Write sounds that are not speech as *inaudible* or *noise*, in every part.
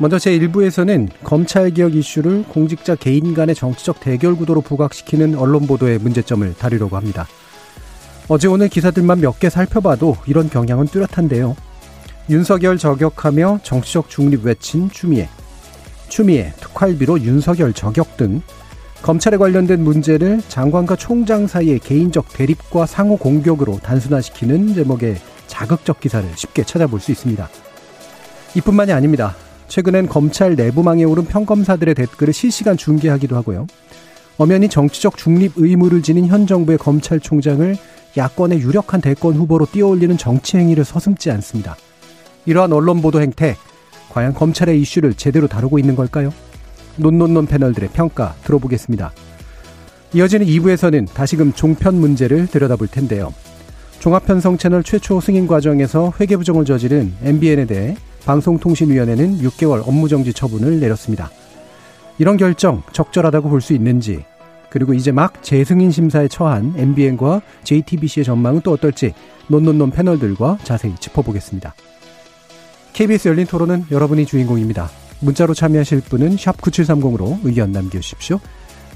먼저 제1부에서는 검찰개혁 이슈를 공직자 개인 간의 정치적 대결 구도로 부각시키는 언론 보도의 문제점을 다루려고 합니다. 어제 오늘 기사들만 몇 개 살펴봐도 이런 경향은 뚜렷한데요. 윤석열 저격하며 정치적 중립 외친 추미애, 추미애, 특활비로 윤석열 저격 등 검찰에 관련된 문제를 장관과 총장 사이의 개인적 대립과 상호 공격으로 단순화시키는 제목의 자극적 기사를 쉽게 찾아볼 수 있습니다. 이뿐만이 아닙니다. 최근엔 검찰 내부망에 오른 평검사들의 댓글을 실시간 중계하기도 하고요. 엄연히 정치적 중립 의무를 지닌 현 정부의 검찰총장을 야권의 유력한 대권 후보로 띄어올리는 정치 행위를 서슴지 않습니다. 이러한 언론 보도 행태, 과연 검찰의 이슈를 제대로 다루고 있는 걸까요? 논논논 패널들의 평가 들어보겠습니다. 이어지는 2부에서는 다시금 종편 문제를 들여다볼 텐데요. 종합편성 채널 최초 승인 과정에서 회계부정을 저지른 MBN에 대해 방송통신위원회는 6개월 업무정지 처분을 내렸습니다. 이런 결정 적절하다고 볼 수 있는지, 그리고 이제 막 재승인 심사에 처한 MBN과 JTBC의 전망은 또 어떨지 논논논 패널들과 자세히 짚어보겠습니다. KBS 열린 토론은 여러분이 주인공입니다. 문자로 참여하실 분은 9730으로 의견 남겨주십시오.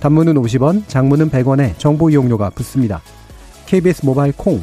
단문은 50원, 장문은 100원에 정보 이용료가 붙습니다. KBS 모바일 콩,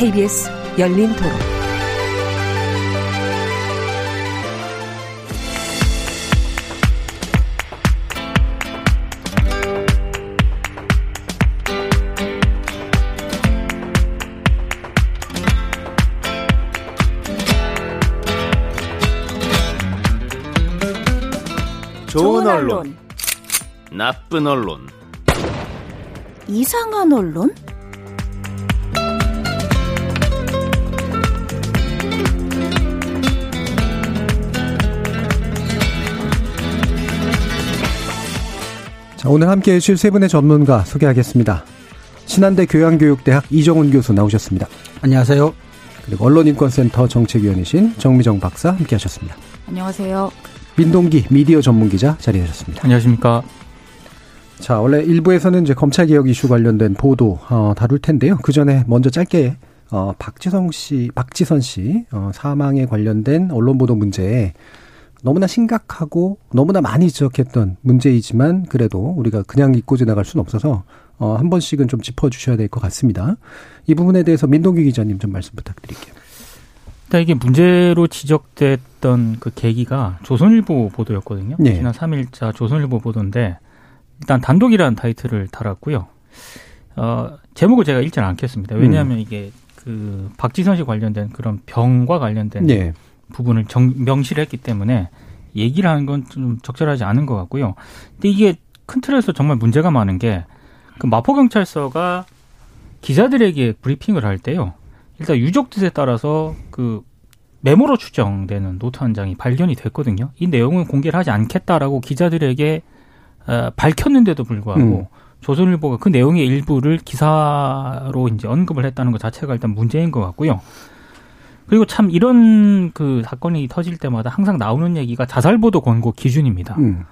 KBS 열린 토론. 좋은 언론, 나쁜 언론, 이상한 언론? 자, 오늘 함께 해주실 세 분의 전문가 소개하겠습니다. 신한대 교양교육대학 이정훈 교수 나오셨습니다. 안녕하세요. 그리고 언론인권센터 정책위원이신 정미정 박사 함께 하셨습니다. 안녕하세요. 민동기 미디어 전문기자 자리하셨습니다. 안녕하십니까. 자, 원래 일부에서는 이제 검찰개혁 이슈 관련된 보도, 어, 다룰 텐데요. 그 전에 먼저 짧게, 어, 박지성 씨, 박지선 씨, 어, 사망에 관련된 언론 보도 문제에 너무나 심각하고 너무나 많이 지적했던 문제이지만 그래도 우리가 그냥 잊고 지나갈 수는 없어서 어, 한 번씩은 좀 짚어주셔야 될 것 같습니다. 이 부분에 대해서 민동기 기자님 좀 말씀 부탁드릴게요. 일단 이게 문제로 지적됐던 그 계기가 조선일보 보도였거든요. 네. 지난 3일자 조선일보 보도인데 일단 단독이라는 타이틀을 달았고요. 어, 제목을 제가 읽지는 않겠습니다. 왜냐하면 음. 이게 그 박지선 씨 관련된 그런 병과 관련된 네. 부분을 정, 명시를 했기 때문에 얘기를 하는 건 좀 적절하지 않은 것 같고요. 근데 이게 큰 틀에서 정말 문제가 많은 게 그 마포경찰서가 기자들에게 브리핑을 할 때요. 일단 유족 뜻에 따라서 그 메모로 추정되는 노트 한 장이 발견이 됐거든요. 이 내용은 공개를 하지 않겠다라고 기자들에게 어, 밝혔는데도 불구하고 음. 조선일보가 그 내용의 일부를 기사로 이제 언급을 했다는 것 자체가 일단 문제인 것 같고요. 그리고 참 이런 그 사건이 터질 때마다 항상 나오는 얘기가 자살보도 권고 기준입니다. 음.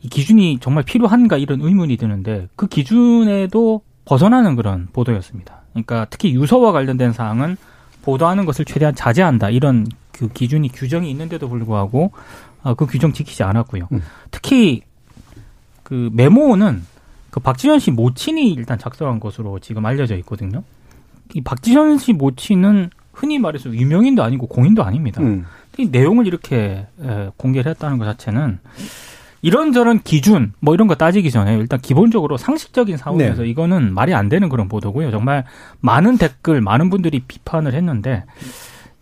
이 기준이 정말 필요한가 이런 의문이 드는데 그 기준에도 벗어나는 그런 보도였습니다. 그러니까 특히 유서와 관련된 사항은 보도하는 것을 최대한 자제한다 이런 그 기준이 규정이 있는데도 불구하고 어, 그 규정 지키지 않았고요. 음. 특히 그 메모는 그 박지현 씨 모친이 일단 작성한 것으로 지금 알려져 있거든요. 이 박지현 씨 모친은 흔히 말해서 유명인도 아니고 공인도 아닙니다. 음. 이 내용을 이렇게 에, 공개를 했다는 것 자체는 이런저런 기준 뭐 이런 거 따지기 전에 일단 기본적으로 상식적인 사고에서 네. 이거는 말이 안 되는 그런 보도고요. 정말 많은 댓글 많은 분들이 비판을 했는데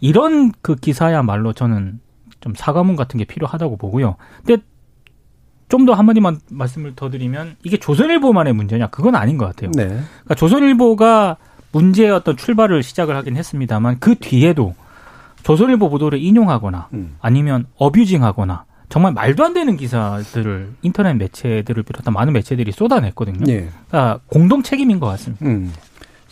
이런 그 기사야말로 저는 좀 사과문 같은 게 필요하다고 보고요. 근데 좀 더 한마디만 말씀을 더 드리면 이게 조선일보만의 문제냐 그건 아닌 것 같아요. 네. 그러니까 조선일보가 문제의 어떤 출발을 시작을 하긴 했습니다만 그 뒤에도 조선일보 보도를 인용하거나 음. 아니면 어뷰징하거나 정말 말도 안 되는 기사들을 인터넷 매체들을 비롯한 많은 매체들이 쏟아냈거든요. 예. 그러니까 공동 책임인 것 같습니다. 음.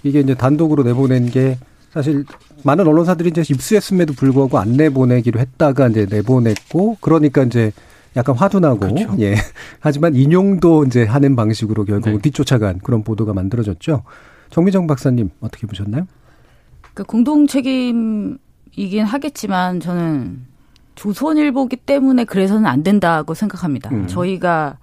이게 이제 단독으로 내보낸 게 사실 많은 언론사들이 이제 입수했음에도 불구하고 안 내보내기로 했다가 이제 내보냈고 그러니까 이제 약간 화도 나고 그렇죠. *laughs* 예. 하지만 인용도 이제 하는 방식으로 결국 네. 뒤쫓아간 그런 보도가 만들어졌죠. 정미정 박사님 어떻게 보셨나요? 그 공동 책임이긴 하겠지만 저는 조선일보기 때문에 그래서는 안 된다고 생각합니다. 음. 저희가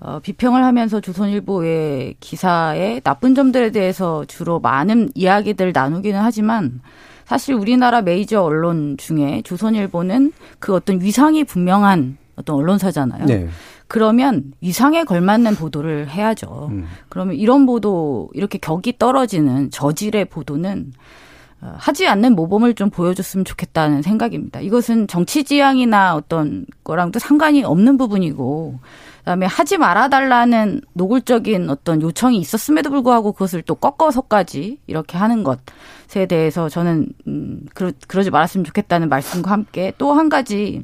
어, 비평을 하면서 조선일보의 기사의 나쁜 점들에 대해서 주로 많은 이야기들 나누기는 하지만 사실 우리나라 메이저 언론 중에 조선일보는 그 어떤 위상이 분명한 어떤 언론사잖아요. 네. 그러면 위상에 걸맞는 보도를 해야죠. 음. 그러면 이런 보도 이렇게 격이 떨어지는 저질의 보도는 어, 하지 않는 모범을 좀 보여줬으면 좋겠다는 생각입니다. 이것은 정치 지향이나 어떤 거랑도 상관이 없는 부분이고 그다음에 하지 말아달라는 노골적인 어떤 요청이 있었음에도 불구하고 그것을 또 꺾어서까지 이렇게 하는 것에 대해서 저는 음 그러, 그러지 말았으면 좋겠다는 말씀과 함께 또 한 가지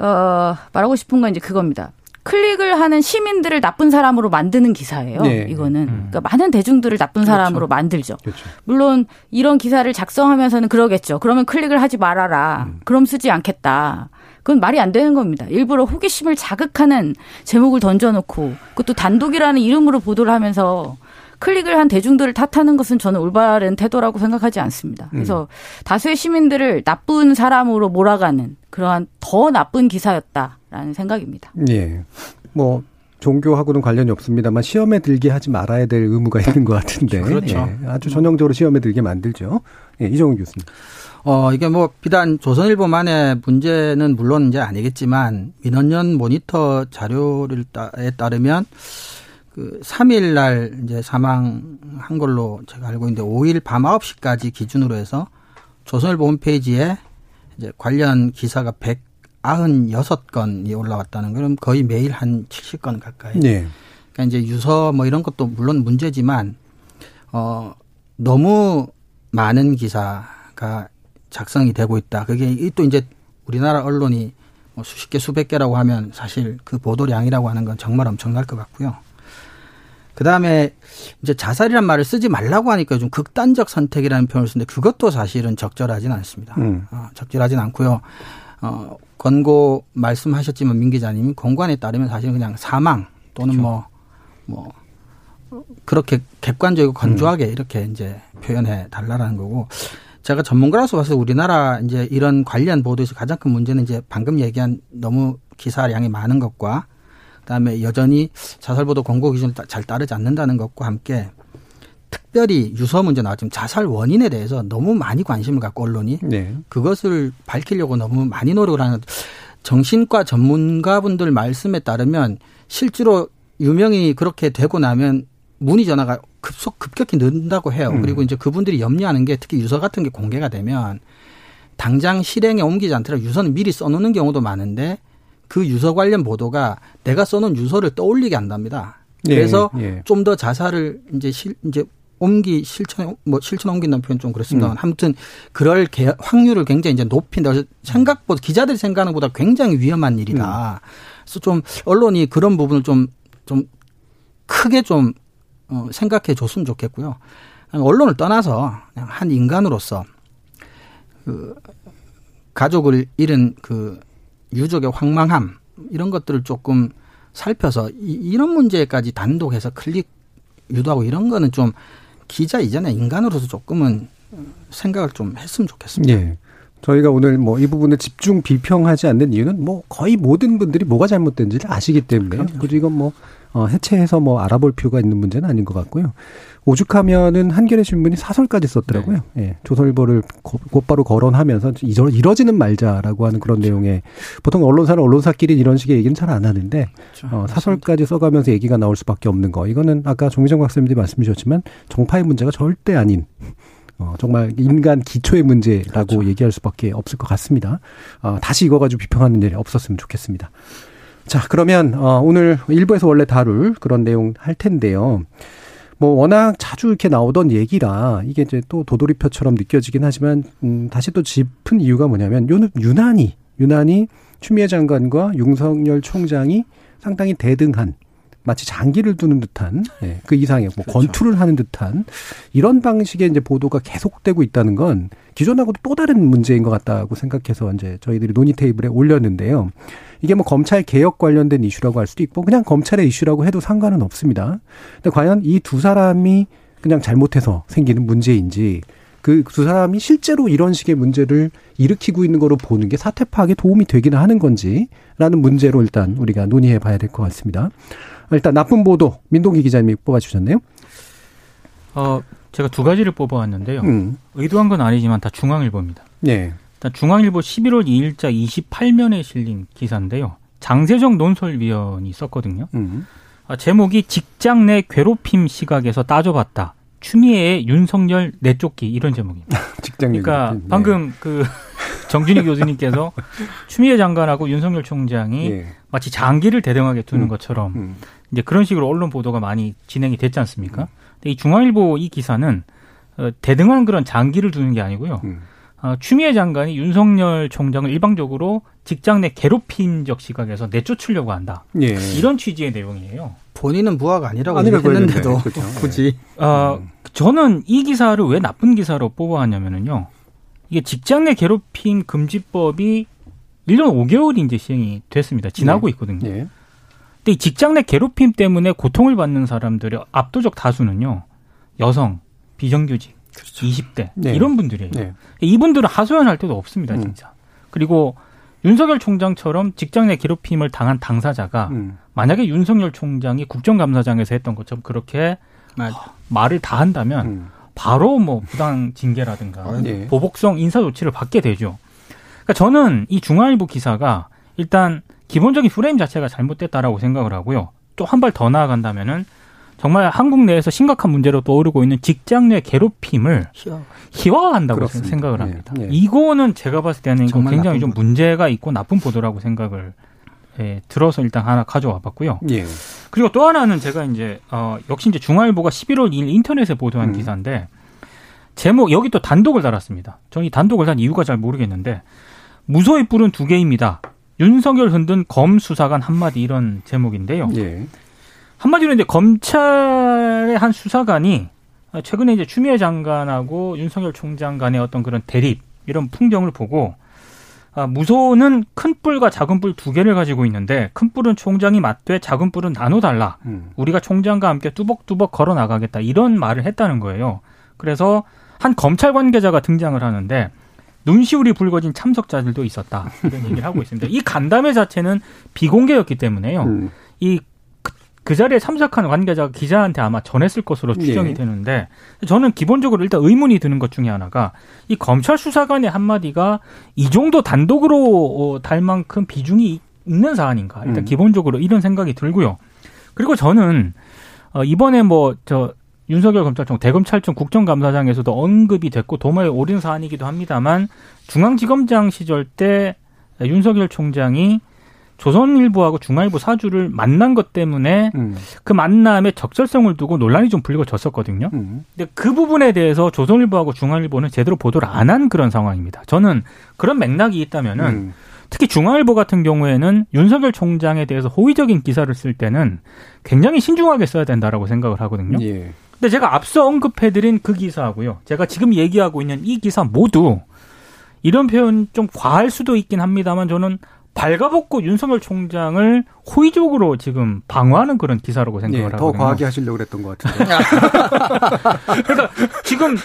어 말하고 싶은 건 이제 그겁니다. 클릭을 하는 시민들을 나쁜 사람으로 만드는 기사예요. 네. 이거는 음. 그러니까 많은 대중들을 나쁜 사람으로 만들죠. 그렇죠. 물론 이런 기사를 작성하면서는 그러겠죠. 그러면 클릭을 하지 말아라. 음. 그럼 쓰지 않겠다. 그건 말이 안 되는 겁니다. 일부러 호기심을 자극하는 제목을 던져놓고 그것도 단독이라는 이름으로 보도를 하면서 클릭을 한 대중들을 탓하는 것은 저는 올바른 태도라고 생각하지 않습니다. 그래서 다수의 시민들을 나쁜 사람으로 몰아가는 그러한 더 나쁜 기사였다라는 생각입니다. 예. 뭐 종교하고는 관련이 없습니다만 시험에 들게 하지 말아야 될 의무가 *laughs* 있는 것 같은데 그렇죠. 예. 아주 전형적으로 시험에 들게 만들죠. 예, 이정훈 교수님. 어, 이게 뭐 비단 조선일보만의 문제는 물론 이제 아니겠지만 민원연 모니터 자료를 따에 따르면 그 3일 날 이제 사망한 걸로 제가 알고 있는데 5일 밤 9시까지 기준으로 해서 조선일보 홈페이지에 이제 관련 기사가 196건이 올라왔다는 그럼 거의 매일 한 70건 가까이. 예. 그러니까 이제 유서 뭐 이런 것도 물론 문제지만 어 너무 많은 기사가 작성이 되고 있다. 그게 이또 이제 우리나라 언론이 뭐 수십 개 수백 개라고 하면 사실 그 보도량이라고 하는 건 정말 엄청날 것 같고요. 그 다음에 이제 자살이란 말을 쓰지 말라고 하니까 좀 극단적 선택이라는 표현을 쓰는데 그것도 사실은 적절하진 않습니다. 음. 어, 적절하진 않고요. 어, 권고 말씀하셨지만 민 기자님이 공관에 따르면 사실은 그냥 사망 또는 뭐, 뭐, 그렇게 객관적이고 건조하게 이렇게 이제 표현해 달라라는 거고 제가 전문가로서 봐서 우리나라 이제 이런 관련 보도에서 가장 큰 문제는 이제 방금 얘기한 너무 기사량이 많은 것과 그다음에 여전히 자살보도 권고 기준을 따- 잘 따르지 않는다는 것과 함께 특별히 유서 문제 나왔지만 자살 원인에 대해서 너무 많이 관심을 갖고 언론이 네. 그것을 밝히려고 너무 많이 노력을 하는 정신과 전문가분들 말씀에 따르면 실제로 유명이 그렇게 되고 나면 문의 전화가 급속 급격히 는다고 해요. 음. 그리고 이제 그분들이 염려하는 게 특히 유서 같은 게 공개가 되면 당장 실행에 옮기지 않더라도 유서는 미리 써놓는 경우도 많은데 그 유서 관련 보도가 내가 써놓은 유서를 떠올리게 한답니다. 예, 그래서 예. 좀더 자살을 이제 실 이제 옮기 실천 뭐 실천 옮긴다는 표현 좀 그렇습니다만 음. 아무튼 그럴 개- 확률을 굉장히 이제 높인다. 그래서 생각보다 기자들이 생각하는 것보다 굉장히 위험한 일이다. 그래서 좀 언론이 그런 부분을 좀좀 크게 좀 어, 생각해 줬으면 좋겠고요. 언론을 떠나서 그냥 한 인간으로서 그 가족을 잃은 그 유족의 황망함 이런 것들을 조금 살펴서 이, 이런 문제까지 단독해서 클릭 유도하고 이런 거는 좀 기자 이전에 인간으로서 조금은 생각을 좀 했으면 좋겠습니다. 예. 저희가 오늘 뭐 이 부분을 집중 비평하지 않는 이유는 뭐 거의 모든 분들이 뭐가 잘못된지를 아시기 때문에 그리고 이건 뭐 어, 해체해서 뭐 알아볼 필요가 있는 문제는 아닌 것 같고요. 오죽하면은 한겨레 신문이 사설까지 썼더라고요. 네. 예, 조선일보를 고- 곧바로 거론하면서 이러, 이러지는 말자라고 하는 그런 그렇죠. 내용의 보통 언론사는 언론사끼리 이런 식의 얘기는 잘 안 하는데 그렇죠. 어, 사설까지 써가면서 얘기가 나올 수밖에 없는 거. 이거는 아까 종희정 박사님들이 말씀 주셨지만 정파의 문제가 절대 아닌 어, 정말 인간 기초의 문제라고 그렇죠. 얘기할 수밖에 없을 것 같습니다. 어, 다시 이거 가지고 비평하는 일이 없었으면 좋겠습니다. 자, 그러면 어, 오늘 일부에서 원래 다룰 그런 내용 할 텐데요. 뭐 워낙 자주 이렇게 나오던 얘기라 이게 이제 또 도돌이표처럼 느껴지긴 하지만 음, 다시 또 짚은 이유가 뭐냐면 요 유난히 유난히 추미애 장관과 윤석열 총장이 상당히 대등한 마치 장기를 두는 듯한 예, 그 이상의 뭐 권투를 하는 듯한 이런 방식의 이제 보도가 계속되고 있다는 건 기존하고도 또 다른 문제인 것 같다고 생각해서 이제 저희들이 논의 테이블에 올렸는데요. 이게 뭐 검찰 개혁 관련된 이슈라고 할 수도 있고 그냥 검찰의 이슈라고 해도 상관은 없습니다. 근데 과연 이 두 사람이 그냥 잘못해서 생기는 문제인지 그 두 사람이 실제로 이런 식의 문제를 일으키고 있는 거로 보는 게 사태 파악에 도움이 되기는 하는 건지라는 문제로 일단 우리가 논의해 봐야 될 것 같습니다. 일단 나쁜 보도 민동기 기자님이 뽑아주셨네요. 어, 제가 두 가지를 뽑아왔는데요. 음. 의도한 건 아니지만 다 중앙일보입니다. 예. 일단 중앙일보 11월 2일자 28면에 실린 기사인데요. 장세정 논설위원이 썼거든요. 음. 아, 제목이 직장 내 괴롭힘 시각에서 따져봤다. 추미애의 윤석열 내쫓기 이런 제목입니다. *laughs* 직장 그러니까. 네. 방금 그 *laughs* 정준희 교수님께서 추미애 장관하고 윤석열 총장이 예. 마치 장기를 대등하게 두는 음. 것처럼 음. 이제 그런 식으로 언론 보도가 많이 진행이 됐지 않습니까? 근데 이 중앙일보 이 기사는 어, 대등한 그런 장기를 두는 게 아니고요. 음. 어, 추미애 장관이 윤석열 총장을 일방적으로 직장 내 괴롭힘적 시각에서 내쫓으려고 한다. 예. 이런 취지의 내용이에요. 본인은 무화가 아니라고 아니라고 했는데도 했는데, 그렇죠. *laughs* 굳이 어, 음. 저는 이 기사를 왜 나쁜 기사로 뽑아왔냐면요. 이게 직장 내 괴롭힘 금지법이 1년 5개월이 이제 시행이 됐습니다. 지나고 네. 있거든요. 예. 근데 이 직장 내 괴롭힘 때문에 고통을 받는 사람들의 압도적 다수는요. 여성, 비정규직, 20대 네. 이런 분들이에요. 네. 이분들은 하소연할 데도 없습니다, 음. 진짜. 그리고 윤석열 총장처럼 직장 내 괴롭힘을 당한 당사자가 음. 만약에 윤석열 총장이 국정감사장에서 했던 것처럼 그렇게 맞아. 말을 다 한다면 음. 바로 뭐 부당 징계라든가 예. 보복성 인사 조치를 받게 되죠. 그러니까 저는 이 중앙일보 기사가 일단 기본적인 프레임 자체가 잘못됐다라고 생각을 하고요. 또 한 발 더 나아간다면은 정말 한국 내에서 심각한 문제로 떠오르고 있는 직장 내 괴롭힘을. 희화화한다고 그렇습니다. 생각을 예, 합니다. 예. 이거는 제가 봤을 때는 굉장히 좀. 문제가 있고 나쁜 보도라고 생각을 예, 들어서 일단 하나 가져와 봤고요. 예. 그리고 또 하나는 제가 이제 어 역시 이제 중앙일보가 11월 2일 인터넷에 보도한 음. 기사인데 제목 여기 또 단독을 달았습니다. 저는 이 단독을 단 이유가 잘 모르겠는데 무소의 뿔은 두 개입니다. 윤석열 흔든 검 수사관 한마디 이런 제목인데요. 예. 한마디로 이제 검찰의 한 수사관이 최근에 이제 추미애 장관하고 윤석열 총장 간의 어떤 그런 대립 이런 풍경을 보고 아, 무소는 큰 뿔과 작은 뿔 두 개를 가지고 있는데 큰 뿔은 총장이 맞되 작은 뿔은 나눠달라. 음. 우리가 총장과 함께 뚜벅뚜벅 걸어 나가겠다 이런 말을 했다는 거예요. 그래서 한 검찰 관계자가 등장을 하는데 눈시울이 붉어진 참석자들도 있었다 이런 얘기를 하고 있습니다. 이 간담회 자체는 비공개였기 때문에요. 음. 이 그 자리에 참석한 관계자가 기자한테 아마 전했을 것으로 추정이 예. 되는데 저는 기본적으로 일단 의문이 드는 것 중에 하나가 이 검찰 수사관의 한마디가 이 정도 단독으로 어, 달 만큼 비중이 있는 사안인가 일단 음. 기본적으로 이런 생각이 들고요. 그리고 저는 어, 이번에 뭐 저 윤석열 검찰청 대검찰청 국정감사장에서도 언급이 됐고 도마에 오른 사안이기도 합니다만 중앙지검장 시절 때 윤석열 총장이 조선일보하고 중앙일보 사주를 만난 것 때문에 음. 그 만남의 적절성을 두고 논란이 좀 불거졌었거든요. 음. 근데 그 부분에 대해서 조선일보하고 중앙일보는 제대로 보도를 안 한 그런 상황입니다. 저는 그런 맥락이 있다면은 음. 특히 중앙일보 같은 경우에는 윤석열 총장에 대해서 호의적인 기사를 쓸 때는 굉장히 신중하게 써야 된다라고 생각을 하거든요. 예. 근데 제가 앞서 언급해드린 그 기사하고요. 제가 지금 얘기하고 있는 이 기사 모두 이런 표현 좀 과할 수도 있긴 합니다만 저는 발가벗고 윤석열 총장을 호의적으로 지금 방어하는 그런 기사라고 예. 생각을 더 하거든요. 과하게 하시려고 그랬던 것 같은데. *laughs* 그러니까 지금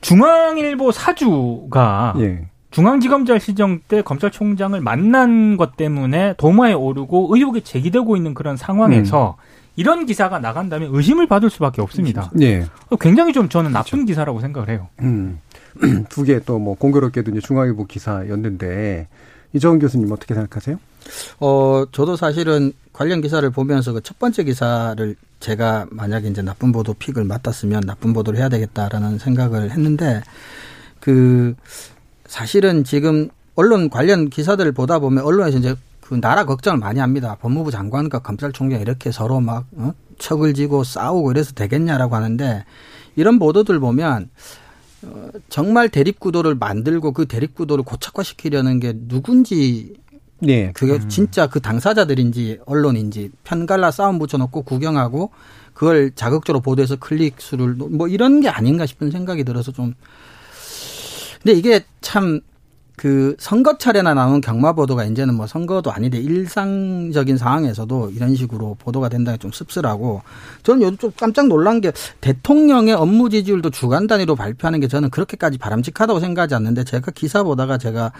중앙일보 사주가 예. 중앙지검장 시정 때 검찰총장을 만난 것 때문에 도마에 오르고 의혹이 제기되고 있는 그런 상황에서 음. 이런 기사가 나간다면 의심을 받을 수밖에 없습니다. 네. 굉장히 좀 저는 나쁜 그렇죠. 기사라고 생각을 해요. 음. *clears throat* 두 개 또 뭐 공교롭게도 이제 중앙일보 기사였는데 이정은 교수님 어떻게 생각하세요? 어, 저도 사실은 관련 기사를 보면서 그 첫 번째 기사를 제가 만약에 이제 나쁜 보도 픽을 맡았으면 나쁜 보도를 해야 되겠다라는 생각을 했는데 그 사실은 지금 언론 관련 기사들을 보다 보면 언론에서 이제 그 나라 걱정을 많이 합니다. 법무부 장관과 검찰총장 이렇게 서로 막 어? 척을 지고 싸우고 이래서 되겠냐라고 하는데 이런 보도들 보면 어, 정말 대립구도를 만들고 그 대립구도를 고착화시키려는 게 누군지 네. 그게 음. 진짜 그 당사자들인지 언론인지 편갈라 싸움 붙여놓고 구경하고 그걸 자극적으로 보도해서 클릭 수를 뭐 이런 게 아닌가 싶은 생각이 들어서 좀 근데 이게 참 그 선거 차례나 나오는 경마 보도가 이제는 뭐 선거도 아닌데 일상적인 상황에서도 이런 식으로 보도가 된다는 게 좀 씁쓸하고 저는 요즘 좀 깜짝 놀란 게 대통령의 업무 지지율도 주간 단위로 발표하는 게 저는 그렇게까지 바람직하다고 생각하지 않는데 제가 기사 보다가 제가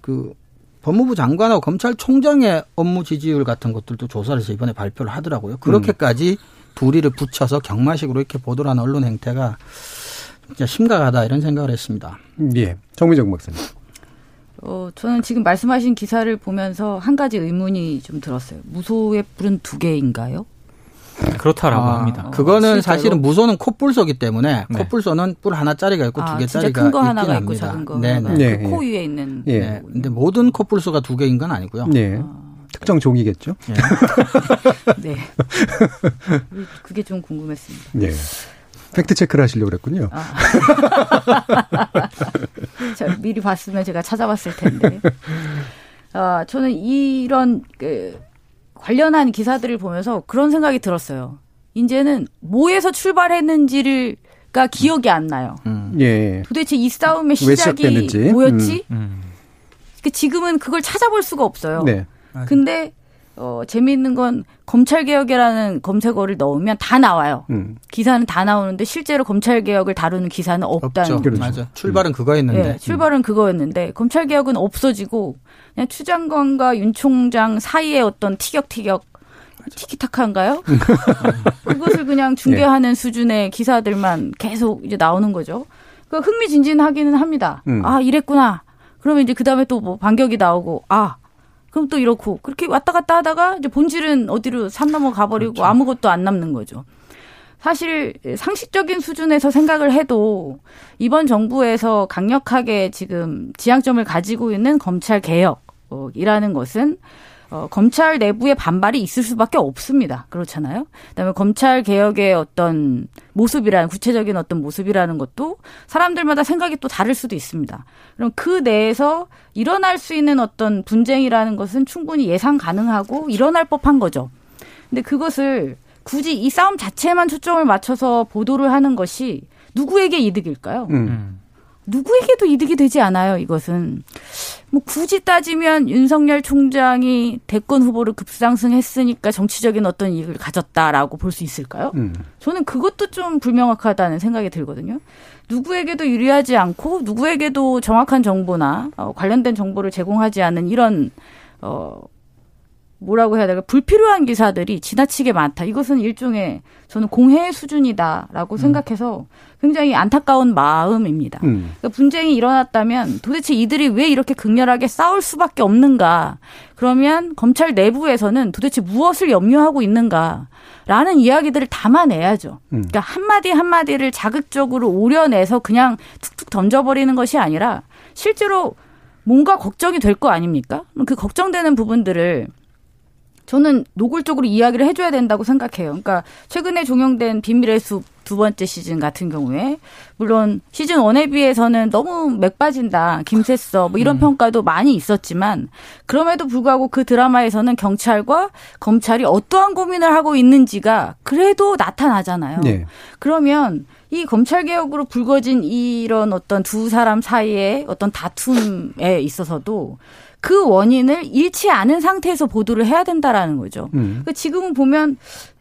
그 법무부 장관하고 검찰총장의 업무 지지율 같은 것들도 조사를 해서 이번에 발표를 하더라고요. 그렇게까지 둘이를 붙여서 경마식으로 이렇게 보도를 하는 언론 행태가 진짜 심각하다 이런 생각을 했습니다. 예. 정미정 박사님. 어, 저는 지금 말씀하신 기사를 보면서 한 가지 의문이 좀 들었어요. 무소의 뿔은 두 개인가요? 그렇다라고 아, 합니다. 그거는 어, 사실은 무소는 콧불소기 때문에 네. 콧불소는 뿔 하나짜리가 있고 아, 두 개짜리가 큰거 하나가 있고 작은 거. 네, 네. 네. 그코 위에 있는. 예. 네. 근데 모든 콧불소가 두 개인 건 아니고요. 네. 아. 특정 종이겠죠. *laughs* 네. 네. *laughs* 그게 좀 궁금했습니다. 네. 팩트 체크를 하시려고 그랬군요. 아. *laughs* 미리 봤으면 제가 찾아봤을 텐데. 아, *laughs* 저는 이런 그 관련한 기사들을 보면서 그런 생각이 들었어요. 이제는 뭐에서 출발했는지를 가 기억이 안 나요. 음. 예. 도대체 이 싸움의 시작이 뭐였지? 음. 음. 그 지금은 그걸 찾아볼 수가 없어요. 네. 근데 어, 재미있는 건 검찰개혁이라는 검색어를 넣으면 다 나와요. 음. 기사는 다 나오는데 실제로 검찰개혁을 다루는 기사는 없다는 없죠. 그렇죠. 맞아. 출발은 음. 그거였는데. 네, 출발은 음. 그거였는데 검찰개혁은 없어지고 그냥 추 장관과 윤 총장 사이에 어떤 티격티격 티키타카인가요? *laughs* 그것을 그냥 중계하는 네. 수준의 기사들만 계속 이제 나오는 거죠. 그 흥미진진하기는 합니다. 음. 아 이랬구나. 그러면 이제 그 다음에 또 뭐 반격이 나오고 아 그럼 또 이렇고 그렇게 왔다 갔다 하다가 이제 본질은 어디로 산 넘어 가버리고 그렇죠. 아무것도 안 남는 거죠. 사실 상식적인 수준에서 생각을 해도 이번 정부에서 강력하게 지금 지향점을 가지고 있는 검찰 개혁이라는 것은 어, 검찰 내부에 반발이 있을 수밖에 없습니다. 그렇잖아요. 그다음에 검찰 개혁의 어떤 모습이라는 구체적인 어떤 모습이라는 것도 사람들마다 생각이 또 다를 수도 있습니다. 그럼 그 내에서 일어날 수 있는 어떤 분쟁이라는 것은 충분히 예상 가능하고 일어날 법한 거죠. 근데 그것을 굳이 이 싸움 자체에만 초점을 맞춰서 보도를 하는 것이 누구에게 이득일까요? 음. 누구에게도 이득이 되지 않아요, 이것은. 뭐 굳이 따지면 윤석열 총장이 대권 후보를 급상승했으니까 정치적인 어떤 이익을 가졌다라고 볼 수 있을까요? 음. 저는 그것도 좀 불명확하다는 생각이 들거든요. 누구에게도 유리하지 않고 누구에게도 정확한 정보나 어, 관련된 정보를 제공하지 않는 이런 어 뭐라고 해야 될까 불필요한 기사들이 지나치게 많다. 이것은 일종의 저는 공해 수준이다라고 음. 생각해서 굉장히 안타까운 마음입니다. 음. 그러니까 분쟁이 일어났다면 도대체 이들이 왜 이렇게 극렬하게 싸울 수밖에 없는가? 그러면 검찰 내부에서는 도대체 무엇을 염려하고 있는가? 라는 이야기들을 담아내야죠. 음. 그러니까 한마디 한마디를 자극적으로 오려내서 그냥 툭툭 던져버리는 것이 아니라 실제로 뭔가 걱정이 될 거 아닙니까? 그 걱정되는 부분들을 저는 노골적으로 이야기를 해줘야 된다고 생각해요. 그러니까 최근에 종영된 비밀의 숲 두 번째 시즌 같은 경우에 물론 시즌 원에 비해서는 너무 맥 빠진다, 김새써 뭐 이런 음. 평가도 많이 있었지만 그럼에도 불구하고 그 드라마에서는 경찰과 검찰이 어떠한 고민을 하고 있는지가 그래도 나타나잖아요. 네. 그러면 이 검찰 개혁으로 불거진 이런 어떤 두 사람 사이의 어떤 다툼에 있어서도 그 원인을 잃지 않은 상태에서 보도를 해야 된다라는 거죠. 음. 그러니까 지금은 보면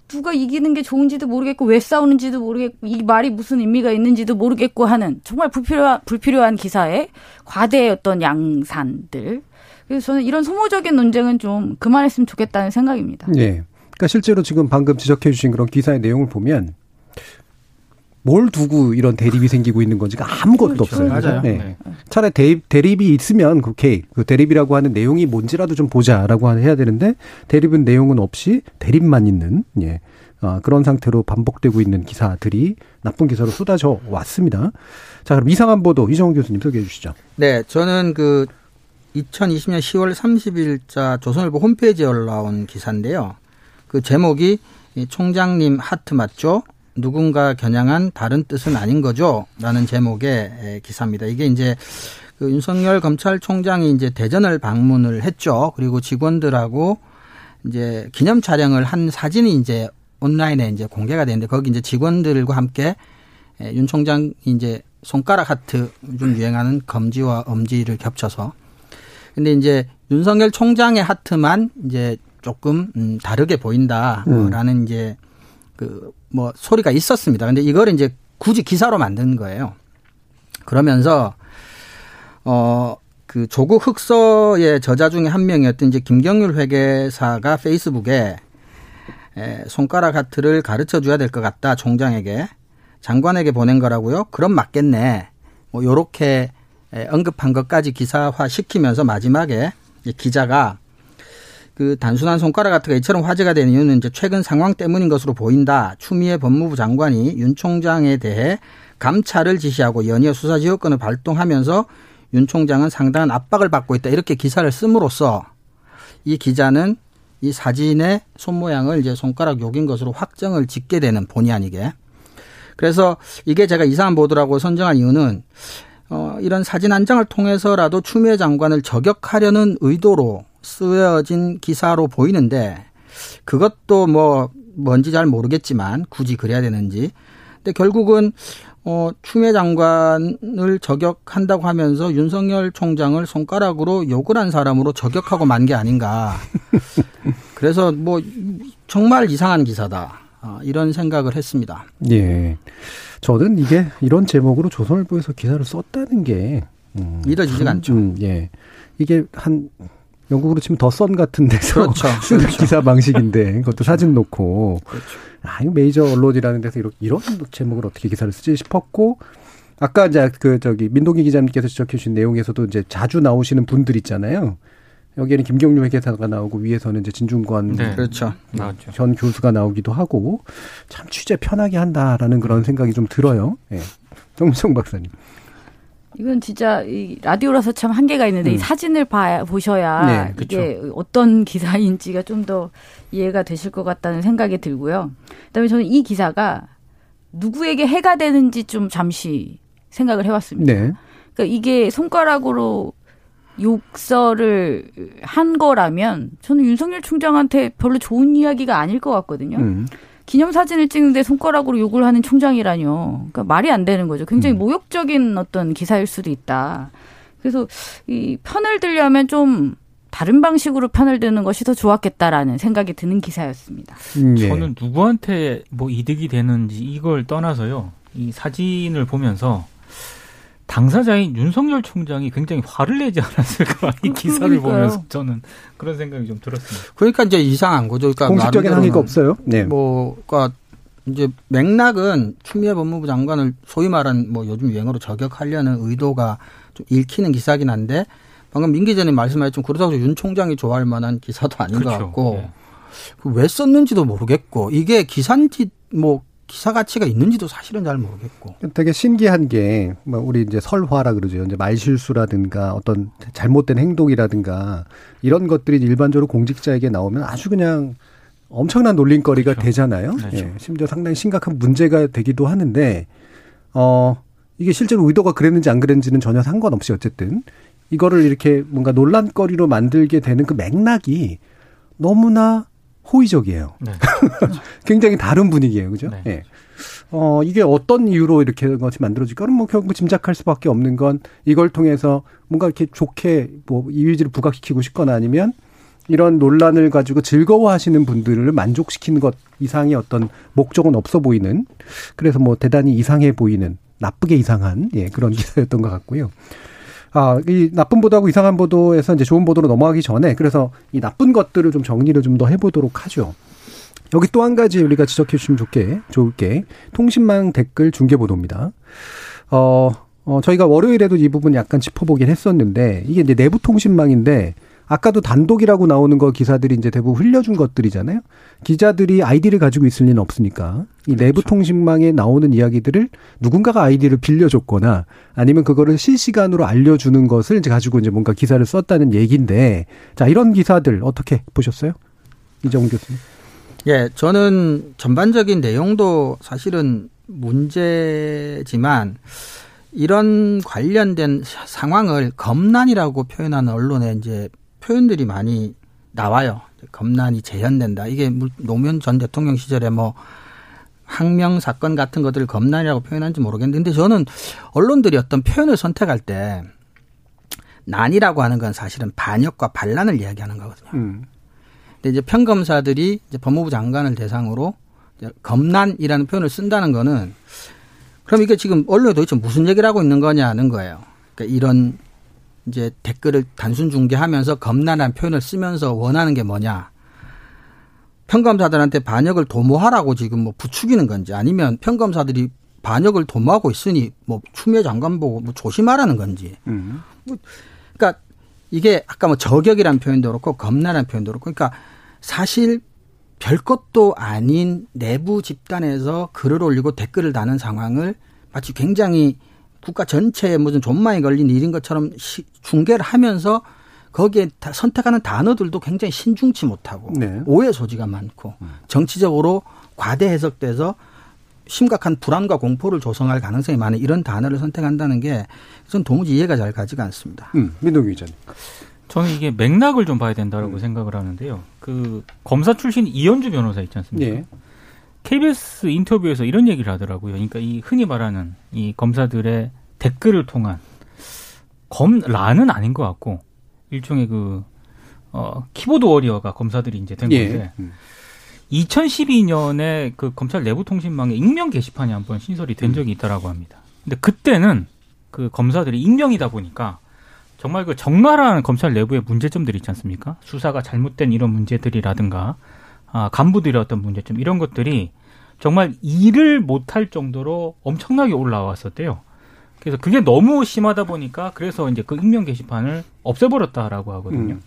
누가 이기는 게 좋은지도 모르겠고 왜 싸우는지도 모르겠고 이 말이 무슨 의미가 있는지도 모르겠고 하는 정말 불필요한 불필요한 기사에 과대의 어떤 양산들. 그래서 저는 이런 소모적인 논쟁은 좀 그만했으면 좋겠다는 생각입니다. 예. 그러니까 실제로 지금 방금 지적해 주신 그런 기사의 내용을 보면 뭘 두고 이런 대립이 생기고 있는 건지가 아무것도 그렇죠. 없어요. 맞아요. 네. 네. 차라리 대립, 대립이 있으면 오케이 그 대립이라고 하는 내용이 뭔지라도 좀 보자라고 해야 되는데 대립은 내용은 없이 대립만 있는 예 아, 그런 상태로 반복되고 있는 기사들이 나쁜 기사로 쏟아져 왔습니다. 자 그럼 이상한 보도 이정훈 교수님 소개해 주시죠. 네, 저는 그 2020년 10월 30일자 조선일보 홈페이지에 올라온 기사인데요. 그 제목이 이 총장님 하트 맞죠? 누군가 겨냥한 다른 뜻은 아닌 거죠? 라는 제목의 에, 기사입니다. 이게 이제 그 윤석열 검찰총장이 이제 대전을 방문을 했죠. 그리고 직원들하고 이제 기념 촬영을 한 사진이 이제 온라인에 이제 공개가 되는데 거기 이제 직원들과 함께 에, 윤 총장이 이제 손가락 하트 좀 유행하는 검지와 엄지를 겹쳐서 근데 이제 윤석열 총장의 하트만 이제 조금 음, 다르게 보인다라는 이제 그 뭐 소리가 있었습니다. 근데 이걸 이제 굳이 기사로 만든 거예요. 그러면서 어 그 조국 흑서의 저자 중에 한 명이었던 이제 김경률 회계사가 페이스북에 에, 손가락 하트를 가르쳐 줘야 될 것 같다 총장에게 장관에게 보낸 거라고요. 그럼 맞겠네. 뭐 요렇게 에, 언급한 것까지 기사화 시키면서 마지막에 기자가 그 단순한 손가락 하트가 이처럼 화제가 되는 이유는 이제 최근 상황 때문인 것으로 보인다. 추미애 법무부 장관이 윤 총장에 대해 감찰을 지시하고 연이어 수사 지휘권을 발동하면서 윤 총장은 상당한 압박을 받고 있다. 이렇게 기사를 씀으로써 이 기자는 이 사진의 손 모양을 이제 손가락 욕인 것으로 확정을 짓게 되는 본의 아니게. 그래서 이게 제가 이상한 보도라고 선정한 이유는 어, 이런 사진 한 장을 통해서라도 추미애 장관을 저격하려는 의도로 쓰여진 기사로 보이는데 그것도 뭐 뭔지 잘 모르겠지만 굳이 그래야 되는지. 근데 결국은 어, 추미애 장관을 저격한다고 하면서 윤석열 총장을 손가락으로 욕을 한 사람으로 저격하고 만 게 아닌가. *laughs* 그래서 뭐 정말 이상한 기사다. 아, 이런 생각을 했습니다. 예. 저는 이게 이런 제목으로 조선일보에서 기사를 썼다는 게 음, 믿어지지가 않죠. 음, 예. 이게 한 영국으로 치면 더선 같은 데서 그렇죠. *laughs* 쓰는 그렇죠. 기사 방식인데 그것도 사진 놓고 그렇죠. 아 이거 메이저 언론이라는 데서 이런, 이런 제목을 어떻게 기사를 쓰지 싶었고 아까 이제 그 저기 민동기 기자님께서 지적해 주신 내용에서도 이제 자주 나오시는 분들 있잖아요. 여기에는 김경률 회계사가 나오고 위에서는 이제 진중권 네. 그렇죠. 나왔죠. 전 교수가 나오기도 하고 참 취재 편하게 한다라는 그런 생각이 좀 들어요. 예. 정성 박사님. 이건 진짜 이 라디오라서 참 한계가 있는데 음. 이 사진을 봐 보셔야 네, 이게 어떤 *laughs* 기사인지가 좀 더 이해가 되실 것 같다는 생각이 들고요. 그다음에 저는 이 기사가 누구에게 해가 되는지 좀 잠시 생각을 해왔습니다. 네. 그러니까 이게 손가락으로 욕설을 한 거라면 저는 윤석열 총장한테 별로 좋은 이야기가 아닐 것 같거든요. 음. 기념사진을 찍는데 손가락으로 욕을 하는 총장이라뇨. 그러니까 말이 안 되는 거죠. 굉장히 음. 모욕적인 어떤 기사일 수도 있다. 그래서 이 편을 들려면 좀 다른 방식으로 편을 드는 것이 더 좋았겠다라는 생각이 드는 기사였습니다. 음, 예. 저는 누구한테 뭐 이득이 되는지 이걸 떠나서요. 이 사진을 보면서 당사자인 윤석열 총장이 굉장히 화를 내지 않았을까 이 기사를 그러니까요. 보면서 저는 그런 생각이 좀 들었습니다. 그러니까 이제 이상한 거죠. 그러니까 공식적인 항의가 없어요. 네. 뭐, 그러니까 이제 맥락은 추미애 법무부 장관을 소위 말한 뭐 요즘 유행어로 저격하려는 의도가 좀 읽히는 기사긴 한데 방금 민 기자님 말씀하셨지만 그렇다고 해서 윤 총장이 좋아할 만한 기사도 아닌 것 같고 네. 그왜 썼는지도 모르겠고 이게 기사인지 뭐 기사 가치가 있는지도 사실은 잘 모르겠고 되게 신기한 게, 뭐, 우리 이제 설화라 그러죠. 이제 말실수라든가 어떤 잘못된 행동이라든가 이런 것들이 일반적으로 공직자에게 나오면 아주 그냥 엄청난 놀림거리가 그렇죠. 되잖아요. 그렇죠. 예, 심지어 상당히 심각한 문제가 되기도 하는데, 어, 이게 실제로 의도가 그랬는지 안 그랬는지는 전혀 상관없이 어쨌든 이거를 이렇게 뭔가 논란거리로 만들게 되는 그 맥락이 너무나 호의적이에요. 네. *laughs* 굉장히 다른 분위기예요. 그죠? 네. 예. 어, 이게 어떤 이유로 이렇게 것이 만들어질까는 뭐 결국 짐작할 수밖에 없는 건 이걸 통해서 뭔가 이렇게 좋게 뭐 이미지를 부각시키고 싶거나 아니면 이런 논란을 가지고 즐거워하시는 분들을 만족시키는 것 이상의 어떤 목적은 없어 보이는 그래서 뭐 대단히 이상해 보이는 나쁘게 이상한 예 그런 기사였던 것 같고요. 아, 이 나쁜 보도하고 이상한 보도에서 이제 좋은 보도로 넘어가기 전에 그래서 이 나쁜 것들을 좀 정리를 좀 더 해보도록 하죠. 여기 또 한 가지 우리가 지적해 주시면 좋게, 좋을 게, 통신망 댓글 중계 보도입니다. 어, 어, 저희가 월요일에도 이 부분 약간 짚어보긴 했었는데, 이게 이제 내부 통신망인데, 아까도 단독이라고 나오는 거 기사들이 이제 대부분 흘려준 것들이잖아요. 기자들이 아이디를 가지고 있을 리는 없으니까 이 내부 그렇죠. 통신망에 나오는 이야기들을 누군가가 아이디를 빌려줬거나 아니면 그거를 실시간으로 알려주는 것을 이제 가지고 이제 뭔가 기사를 썼다는 얘기인데 자 이런 기사들 어떻게 보셨어요? 이정훈 교수님. 예, 저는 전반적인 내용도 사실은 문제지만 이런 관련된 상황을 검난이라고 표현하는 언론에 이제 표현들이 많이 나와요. 검난이 재현된다. 이게 노무현 전 대통령 시절에 뭐 항명 사건 같은 것들을 검난이라고 표현한지 모르겠는데 근데 저는 언론들이 어떤 표현을 선택할 때 난이라고 하는 건 사실은 반역과 반란을 이야기하는 거거든요. 음. 근데 이제 평검사들이 이제 법무부 장관을 대상으로 검난이라는 표현을 쓴다는 거는 그럼 이게 지금 언론에 도대체 무슨 얘기를 하고 있는 거냐는 거예요. 그러니까 이런 이제 댓글을 단순 중계하면서 겁나는 표현을 쓰면서 원하는 게 뭐냐. 평검사들한테 반역을 도모하라고 지금 뭐 부추기는 건지 아니면 평검사들이 반역을 도모하고 있으니 뭐 추미애 장관 보고 뭐 조심하라는 건지. 음. 뭐 그러니까 이게 아까 뭐 저격이라는 표현도 그렇고 겁나라는 표현도 그렇고 그러니까 사실 별 것도 아닌 내부 집단에서 글을 올리고 댓글을 다는 상황을 마치 굉장히 국가 전체에 무슨 존망이 걸린 일인 것처럼 시, 중계를 하면서 거기에 선택하는 단어들도 굉장히 신중치 못하고 네. 오해 소지가 많고 정치적으로 과대 해석돼서 심각한 불안과 공포를 조성할 가능성이 많은 이런 단어를 선택한다는 게전 도무지 이해가 잘 가지가 않습니다. 음, 민동 기자님. 저는 이게 맥락을 좀 봐야 된다고 음. 생각을 하는데요. 그 검사 출신 이현주 변호사 있지 않습니까? 네. KBS 인터뷰에서 이런 얘기를 하더라고요. 그러니까 이 흔히 말하는 이 검사들의 댓글을 통한 검라는 아닌 것 같고 일종의 그 어, 키보드 워리어가 검사들이 이제 된 예. 건데 음. 2012년에 그 검찰 내부 통신망에 익명 게시판이 한번 신설이 된 음. 적이 있다라고 합니다. 근데 그때는 그 검사들이 익명이다 보니까 정말 그 적나라한 검찰 내부의 문제점들이 있지 않습니까? 수사가 잘못된 이런 문제들이라든가 아, 간부들의 어떤 문제점 이런 것들이 정말 일을 못할 정도로 엄청나게 올라왔었대요. 그래서 그게 너무 심하다 보니까 그래서 이제 그 익명 게시판을 없애버렸다라고 하거든요. 음.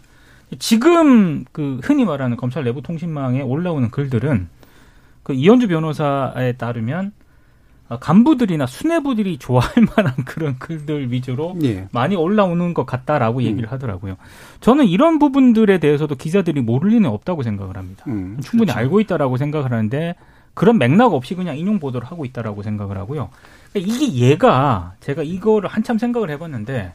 지금 그 흔히 말하는 검찰 내부 통신망에 올라오는 글들은 그 이현주 변호사에 따르면 간부들이나 수뇌부들이 *laughs* 좋아할 만한 그런 글들 위주로 예. 많이 올라오는 것 같다라고 음. 얘기를 하더라고요. 저는 이런 부분들에 대해서도 기자들이 모를 리는 없다고 생각을 합니다. 음, 충분히 그렇죠. 알고 있다라고 생각을 하는데 그런 맥락 없이 그냥 인용 보도를 하고 있다라고 생각을 하고요. 이게 얘가 제가 이거를 한참 생각을 해봤는데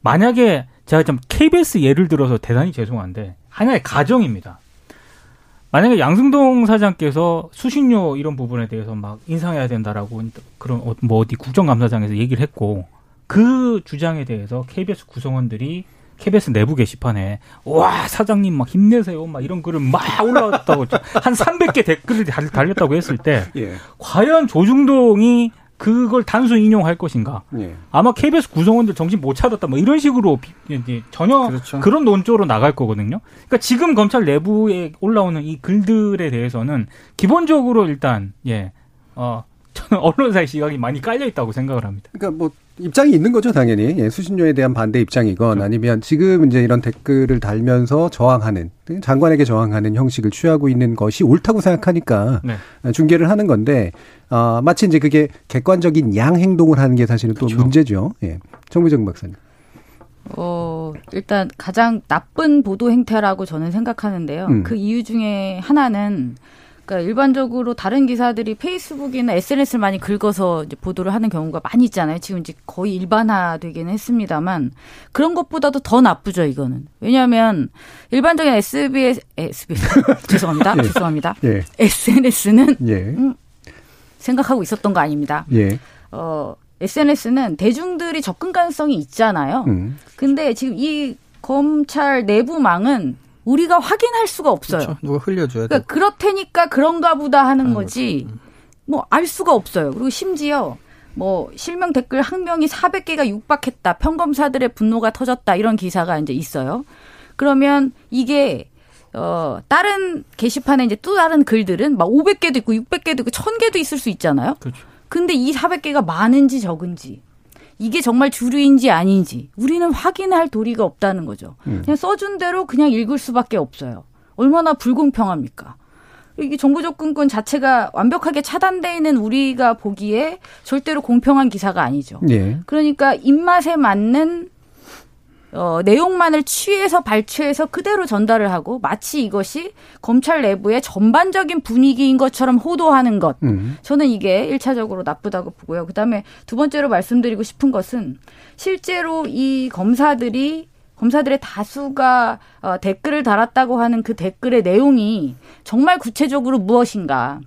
만약에 제가 좀 KBS 예를 들어서 대단히 죄송한데 하나의 가정입니다. 만약에 양승동 사장께서 수신료 이런 부분에 대해서 막 인상해야 된다라고 그런 어, 뭐 어디 국정감사장에서 얘기를 했고 그 주장에 대해서 KBS 구성원들이 KBS 내부 게시판에 와 사장님 막 힘내세요 막 이런 글을 막 올라왔다고 한 300개 댓글을 달렸다고 했을 때 *laughs* 예. 과연 조중동이 그걸 단순 인용할 것인가? 예. 아마 KBS 구성원들 정신 못 차렸다 뭐 이런 식으로 이제 전혀 그렇죠. 그런 논조로 나갈 거거든요. 그러니까 지금 검찰 내부에 올라오는 이 글들에 대해서는 기본적으로 일단 예. 어 저는 언론사의 시각이 많이 깔려 있다고 생각을 합니다. 그러니까 뭐 입장이 있는 거죠, 당연히. 예, 수신료에 대한 반대 입장이건 그렇죠. 아니면 지금 이제 이런 댓글을 달면서 저항하는 장관에게 저항하는 형식을 취하고 있는 것이 옳다고 생각하니까 네. 중계를 하는 건데 어, 마치 이제 그게 객관적인 양 행동을 하는 게 사실은 또 그렇죠. 문제죠. 예. 정부정 박사님. 어, 일단 가장 나쁜 보도 행태라고 저는 생각하는데요. 음. 그 이유 중에 하나는 그러니까 일반적으로 다른 기사들이 페이스북이나 SNS를 많이 긁어서 보도를 하는 경우가 많이 있잖아요. 지금 이제 거의 일반화되기는 했습니다만 그런 것보다도 더 나쁘죠 이거는. 왜냐하면 일반적인 SBS, *laughs* SBS 죄송합니다, 예. 죄송합니다. 예. SNS는 예. 음, 생각하고 있었던 거 아닙니다. 예. 어, SNS는 대중들이 접근 가능성이 있잖아요. 음. 근데 지금 이 검찰 내부망은 우리가 확인할 수가 없어요. 그렇죠. 누가 흘려줘야 돼. 그러니까 그렇다니까 그런가 보다 하는 거지. 뭐알 수가 없어요. 그리고 심지어 뭐 실명 댓글 항명이 400개가 육박했다. 평검사들의 분노가 터졌다. 이런 기사가 이제 있어요. 그러면 이게 어 다른 게시판에 이제 또 다른 글들은 막 500개도 있고 600개도 있고 1000개도 있을 수 있잖아요. 그렇죠. 근데 이 400개가 많은지 적은지 이게 정말 주류인지 아닌지 우리는 확인할 도리가 없다는 거죠. 그냥 써준 대로 그냥 읽을 수밖에 없어요. 얼마나 불공평합니까? 이게 정부 접근권 자체가 완벽하게 차단돼 있는 우리가 보기에 절대로 공평한 기사가 아니죠. 예. 그러니까 입맛에 맞는 어, 내용만을 취해서 발췌해서 그대로 전달을 하고 마치 이것이 검찰 내부의 전반적인 분위기인 것처럼 호도하는 것. 음. 저는 이게 일차적으로 나쁘다고 보고요. 그 다음에 두 번째로 말씀드리고 싶은 것은 실제로 이 검사들이 검사들의 다수가 어, 댓글을 달았다고 하는 그 댓글의 내용이 정말 구체적으로 무엇인가?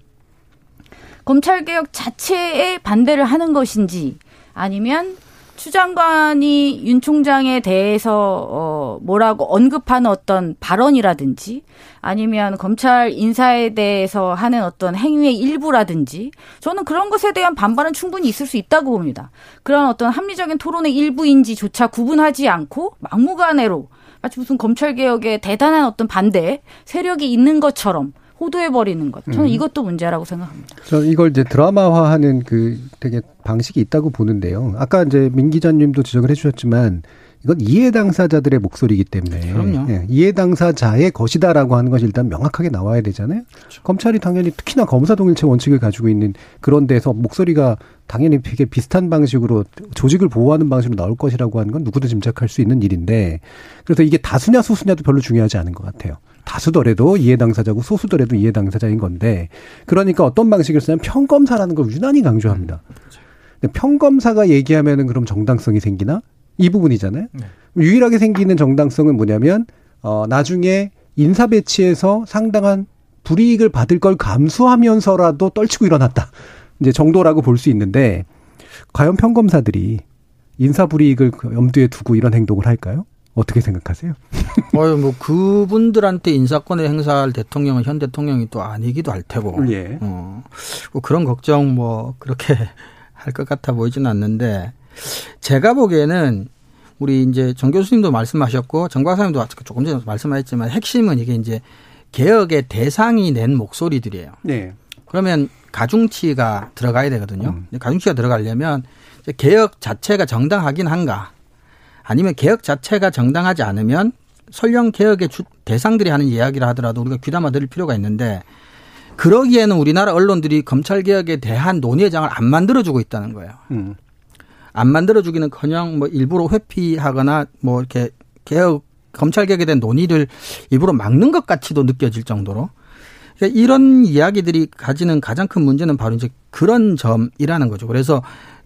검찰 개혁 자체에 반대를 하는 것인지 아니면 추 장관이 윤 총장에 대해서 어 뭐라고 언급하는 어떤 발언이라든지 아니면 검찰 인사에 대해서 하는 어떤 행위의 일부라든지 저는 그런 것에 대한 반발은 충분히 있을 수 있다고 봅니다. 그런 어떤 합리적인 토론의 일부인지조차 구분하지 않고 막무가내로 마치 무슨 검찰 개혁에 대단한 어떤 반대 세력이 있는 것처럼 호도해 버리는 것. 저는 이것도 문제라고 생각합니다. 저 이걸 이제 드라마화하는 그 되게 방식이 있다고 보는데요. 아까 이제 민 기자님도 지적을 해주셨지만 이건 이해 당사자들의 목소리이기 때문에 그럼요. 예, 이해 당사자의 것이다라고 하는 것이 일단 명확하게 나와야 되잖아요. 검찰이 당연히 특히나 검사 동일체 원칙을 가지고 있는 그런 데서 목소리가 당연히 되게 비슷한 방식으로 조직을 보호하는 방식으로 나올 것이라고 하는 건 누구도 짐작할 수 있는 일인데 그래서 이게 다수냐 소수냐도 별로 중요하지 않은 것 같아요. 다수더라도 이해 당사자고 소수더라도 이해 당사자인 건데 그러니까 어떤 방식을 쓰냐면 평검사라는 걸 유난히 강조합니다. 근데 평검사가 얘기하면은 그럼 정당성이 생기나? 이 부분이잖아요. 유일하게 생기는 정당성은 뭐냐면 어 나중에 인사 배치에서 상당한 불이익을 받을 걸 감수하면서라도 떨치고 일어났다. 이제 정도라고 볼 수 있는데 과연 평검사들이 인사 불이익을 그 염두에 두고 이런 행동을 할까요? 어떻게 생각하세요? *laughs* 어유 뭐 그분들한테 인사권을 행사할 대통령은 현 대통령이 또 아니기도 할 테고. 예. 어, 뭐 그런 걱정 뭐 그렇게 *laughs* 할 것 같아 보이지는 않는데 제가 보기에는 우리 이제 정 교수님도 말씀하셨고 정 박사님도 조금 전에 말씀하셨지만 핵심은 이게 이제 개혁의 대상이 낸 목소리들이에요. 네. 그러면 가중치가 들어가야 되거든요. 음. 가중치가 들어가려면 개혁 자체가 정당하긴 한가 아니면 개혁 자체가 정당하지 않으면 설령 개혁의 주- 대상들이 하는 이야기를 하더라도 우리가 귀담아 들을 필요가 있는데 그러기에는 우리나라 언론들이 검찰 개혁에 대한 논의의 장을 안 만들어주고 있다는 거예요. 음. 안 만들어주기는커녕 뭐 일부러 회피하거나 뭐 이렇게 개혁 검찰 개혁에 대한 논의를 일부러 막는 것 같이도 느껴질 정도로 그러니까 이런 이야기들이 가지는 가장 큰 문제는 바로 이제 그런 점이라는 거죠. 그래서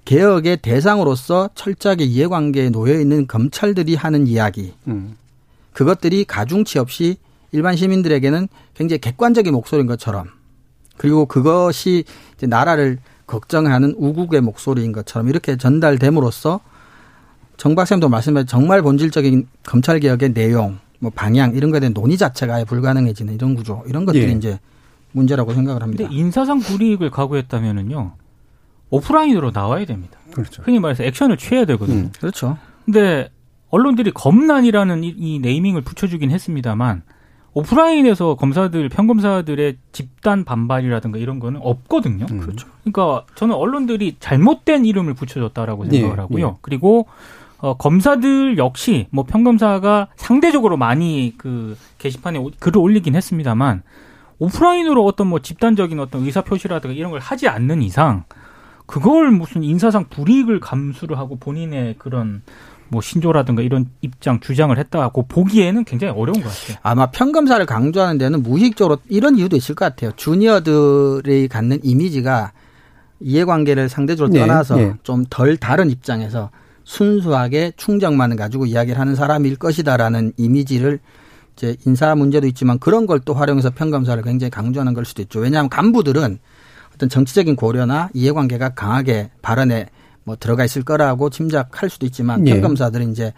개혁의 대상으로서 철저하게 이해관계에 놓여 있는 검찰들이 하는 이야기 음. 그것들이 가중치 없이 일반 시민들에게는 굉장히 객관적인 목소리인 것처럼 그리고 그것이 이제 나라를 걱정하는 우국의 목소리인 것처럼 이렇게 전달됨으로써 정 박사님도 말씀하신 정말 본질적인 검찰 개혁의 내용, 뭐 방향 이런 거에 대한 논의 자체가 아예 불가능해지는 이런 구조 이런 것들이 예. 이제 문제라고 생각을 합니다. 근데 인사상 불이익을 각오했다면은요 오프라인으로 나와야 됩니다. 그렇죠. 흔히 말해서 액션을 취해야 되거든요. 음. 그렇죠. 근데 언론들이 검난이라는 이, 이 네이밍을 붙여주긴 했습니다만 오프라인에서 검사들 평검사들의 집단 반발이라든가 이런 거는 없거든요. 음. 그렇죠. 그러니까 저는 언론들이 잘못된 이름을 붙여줬다라고 생각을 예, 하고요. 예. 그리고 어, 검사들 역시 뭐 평검사가 상대적으로 많이 그 게시판에 오- 글을 올리긴 했습니다만 오프라인으로 어떤 뭐 집단적인 어떤 의사 표시라든가 이런 걸 하지 않는 이상 그걸 무슨 인사상 불이익을 감수를 하고 본인의 그런 뭐 신조라든가 이런 입장 주장을 했다고 보기에는 굉장히 어려운 것 같아요. 아마 평검사를 강조하는 데는 무의식적으로 이런 이유도 있을 것 같아요. 주니어들이 갖는 이미지가 이해관계를 상대적으로 네, 떠나서 네. 좀덜 다른 입장에서 순수하게 충정만을 가지고 이야기를 하는 사람일 것이다라는 이미지를 이제 인사 문제도 있지만 그런 걸 또 활용해서 평검사를 굉장히 강조하는 걸 수도 있죠. 왜냐하면 간부들은 어떤 정치적인 고려나 이해관계가 강하게 발언에 뭐 들어가 있을 거라고 짐작할 수도 있지만 예. 평검사들은 이제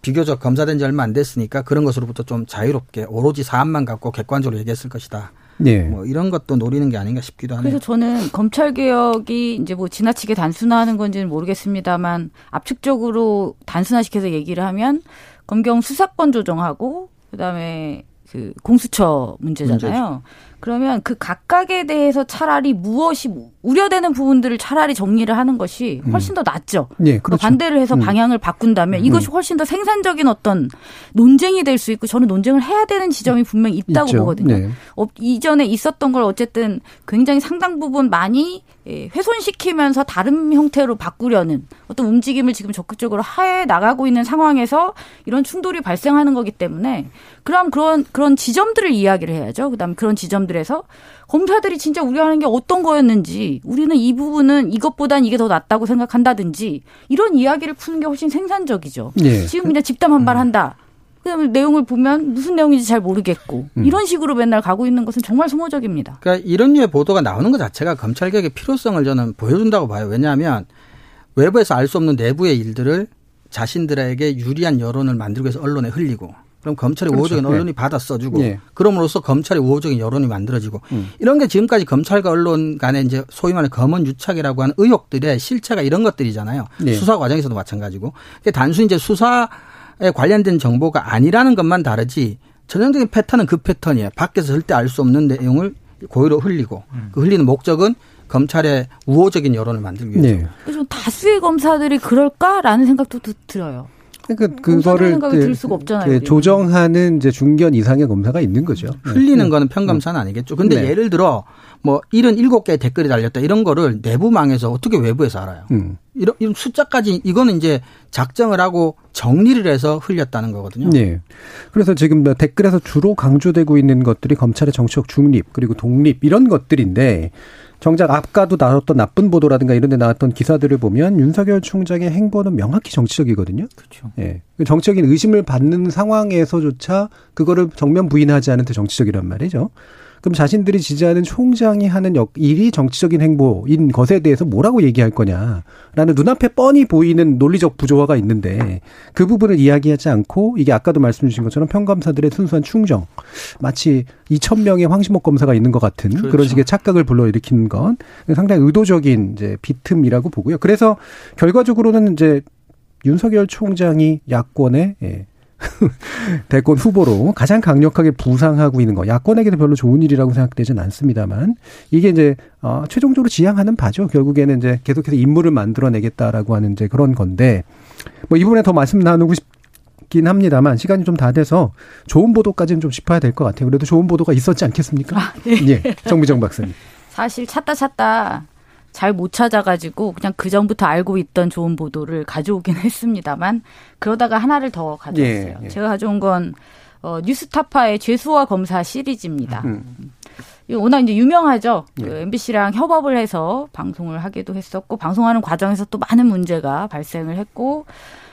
비교적 검사된 지 얼마 안 됐으니까 그런 것으로부터 좀 자유롭게 오로지 사안만 갖고 객관적으로 얘기했을 것이다. 네. 뭐 이런 것도 노리는 게 아닌가 싶기도 하네요. 그래서 저는 검찰 개혁이 이제 뭐 지나치게 단순화하는 건지는 모르겠습니다만 압축적으로 단순화시켜서 얘기를 하면 검경 수사권 조정하고 그다음에 그 공수처 문제잖아요. 문제죠. 그러면 그 각각에 대해서 차라리 무엇이 우려되는 부분들을 차라리 정리를 하는 것이 음. 훨씬 더 낫죠. 네, 그렇죠. 반대를 해서 음. 방향을 바꾼다면 음. 이것이 훨씬 더 생산적인 어떤 논쟁이 될 수 있고 저는 논쟁을 해야 되는 지점이 분명히 있다고 있죠. 보거든요. 네. 어, 이전에 있었던 걸 어쨌든 굉장히 상당 부분 많이 예, 훼손시키면서 다른 형태로 바꾸려는 어떤 움직임을 지금 적극적으로 해 나가고 있는 상황에서 이런 충돌이 발생하는 거기 때문에 그럼 그런 그런 지점들을 이야기를 해야죠. 그다음 그런 지점들 에서 검사들이 진짜 우려하는 게 어떤 거였는지 우리는 이 부분은 이것보단 이게 더 낫다고 생각한다든지 이런 이야기를 푸는 게 훨씬 생산적이죠. 네. 지금 그냥 집단 반발한다. 그다음에 내용을 보면 무슨 내용인지 잘 모르겠고 음. 이런 식으로 맨날 가고 있는 것은 정말 소모적입니다. 그러니까 이런 류의 보도가 나오는 것 자체가 검찰 개혁의 필요성을 저는 보여준다고 봐요. 왜냐하면 외부에서 알 수 없는 내부의 일들을 자신들에게 유리한 여론을 만들기 위해서 언론에 흘리고 그럼 검찰이 그렇죠. 우호적인 언론이 네. 받아 써주고 네. 그럼으로써 검찰이 우호적인 여론이 만들어지고 음. 이런 게 지금까지 검찰과 언론 간에 이제 소위 말하는 검언 유착이라고 하는 의혹들의 실체가 이런 것들이잖아요. 네. 수사 과정에서도 마찬가지고 단순히 이제 수사 에 관련된 정보가 아니라는 것만 다르지 전형적인 패턴은 그 패턴이에요. 밖에서 절대 알 수 없는 내용을 고의로 흘리고 음. 그 흘리는 목적은 검찰의 우호적인 여론을 만들기 위해서. 네. 그래서 다수의 검사들이 그럴까라는 생각도 들어요. 그러니까 그거를 들 수가 없잖아요, 조정하는 이제 중견 이상의 검사가 있는 거죠. 흘리는 네. 거는 평검사는 아니겠죠. 근데 네. 예를 들어 뭐 77개의 댓글이 달렸다 이런 거를 내부망에서 어떻게 외부에서 알아요? 음. 이런, 이런 숫자까지 이거는 이제 작정을 하고 정리를 해서 흘렸다는 거거든요. 네. 그래서 지금 뭐 댓글에서 주로 강조되고 있는 것들이 검찰의 정치적 중립 그리고 독립 이런 것들인데 정작 아까도 나왔던 나쁜 보도라든가 이런 데 나왔던 기사들을 보면 윤석열 총장의 행보는 명확히 정치적이거든요. 그렇죠. 예. 정치적인 의심을 받는 상황에서조차 그거를 정면 부인하지 않은 데 정치적이란 말이죠. 그럼 자신들이 지지하는 총장이 하는 역, 일이 정치적인 행보인 것에 대해서 뭐라고 얘기할 거냐라는 눈앞에 뻔히 보이는 논리적 부조화가 있는데 그 부분을 이야기하지 않고 이게 아까도 말씀 주신 것처럼 평검사들의 순수한 충정 마치 2천 명의 황시목 검사가 있는 것 같은 그렇죠. 그런 식의 착각을 불러일으키는 건 상당히 의도적인 이제 비틈이라고 보고요. 그래서 결과적으로는 이제 윤석열 총장이 야권의 예, *laughs* 대권 후보로 가장 강력하게 부상하고 있는 거 야권에게도 별로 좋은 일이라고 생각되지는 않습니다만 이게 이제 어 최종적으로 지향하는 바죠. 결국에는 이제 계속해서 인물을 만들어내겠다라고 하는 이제 그런 건데 뭐이 부분에 더 말씀 나누고 싶 긴 합니다만 시간이 좀 다 돼서 좋은 보도까지는 좀 짚어야 될 것 같아요. 그래도 좋은 보도가 있었지 않겠습니까? 아, 네. 예, 정미정 박사님. 사실 찾다 찾다 잘 못 찾아가지고 그냥 그 전부터 알고 있던 좋은 보도를 가져오긴 *laughs* 했습니다만 그러다가 하나를 더 가져왔어요. 예, 예. 제가 가져온 건 어, 뉴스타파의 죄수와 검사 시리즈입니다. 음. 이 워낙 이제 유명하죠. 예. 그 MBC랑 협업을 해서 방송을 하기도 했었고 방송하는 과정에서 또 많은 문제가 발생을 했고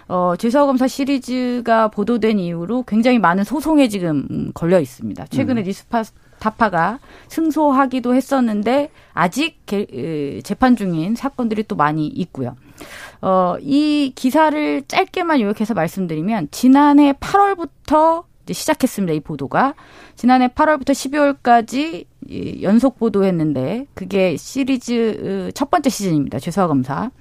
어, 죄수와 검사 시리즈가 보도된 이후로 굉장히 많은 소송에 지금 걸려 있습니다. 최근에 음. 뉴스파 타파가 승소하기도 했었는데 아직 개, 재판 중인 사건들이 또 많이 있고요. 어, 이 기사를 짧게만 요약해서 말씀드리면 지난해 8월부터 이제 시작했습니다. 이 보도가 지난해 8월부터 12월까지 연속 보도했는데 그게 시리즈 첫 번째 시즌입니다. 죄수와 검사.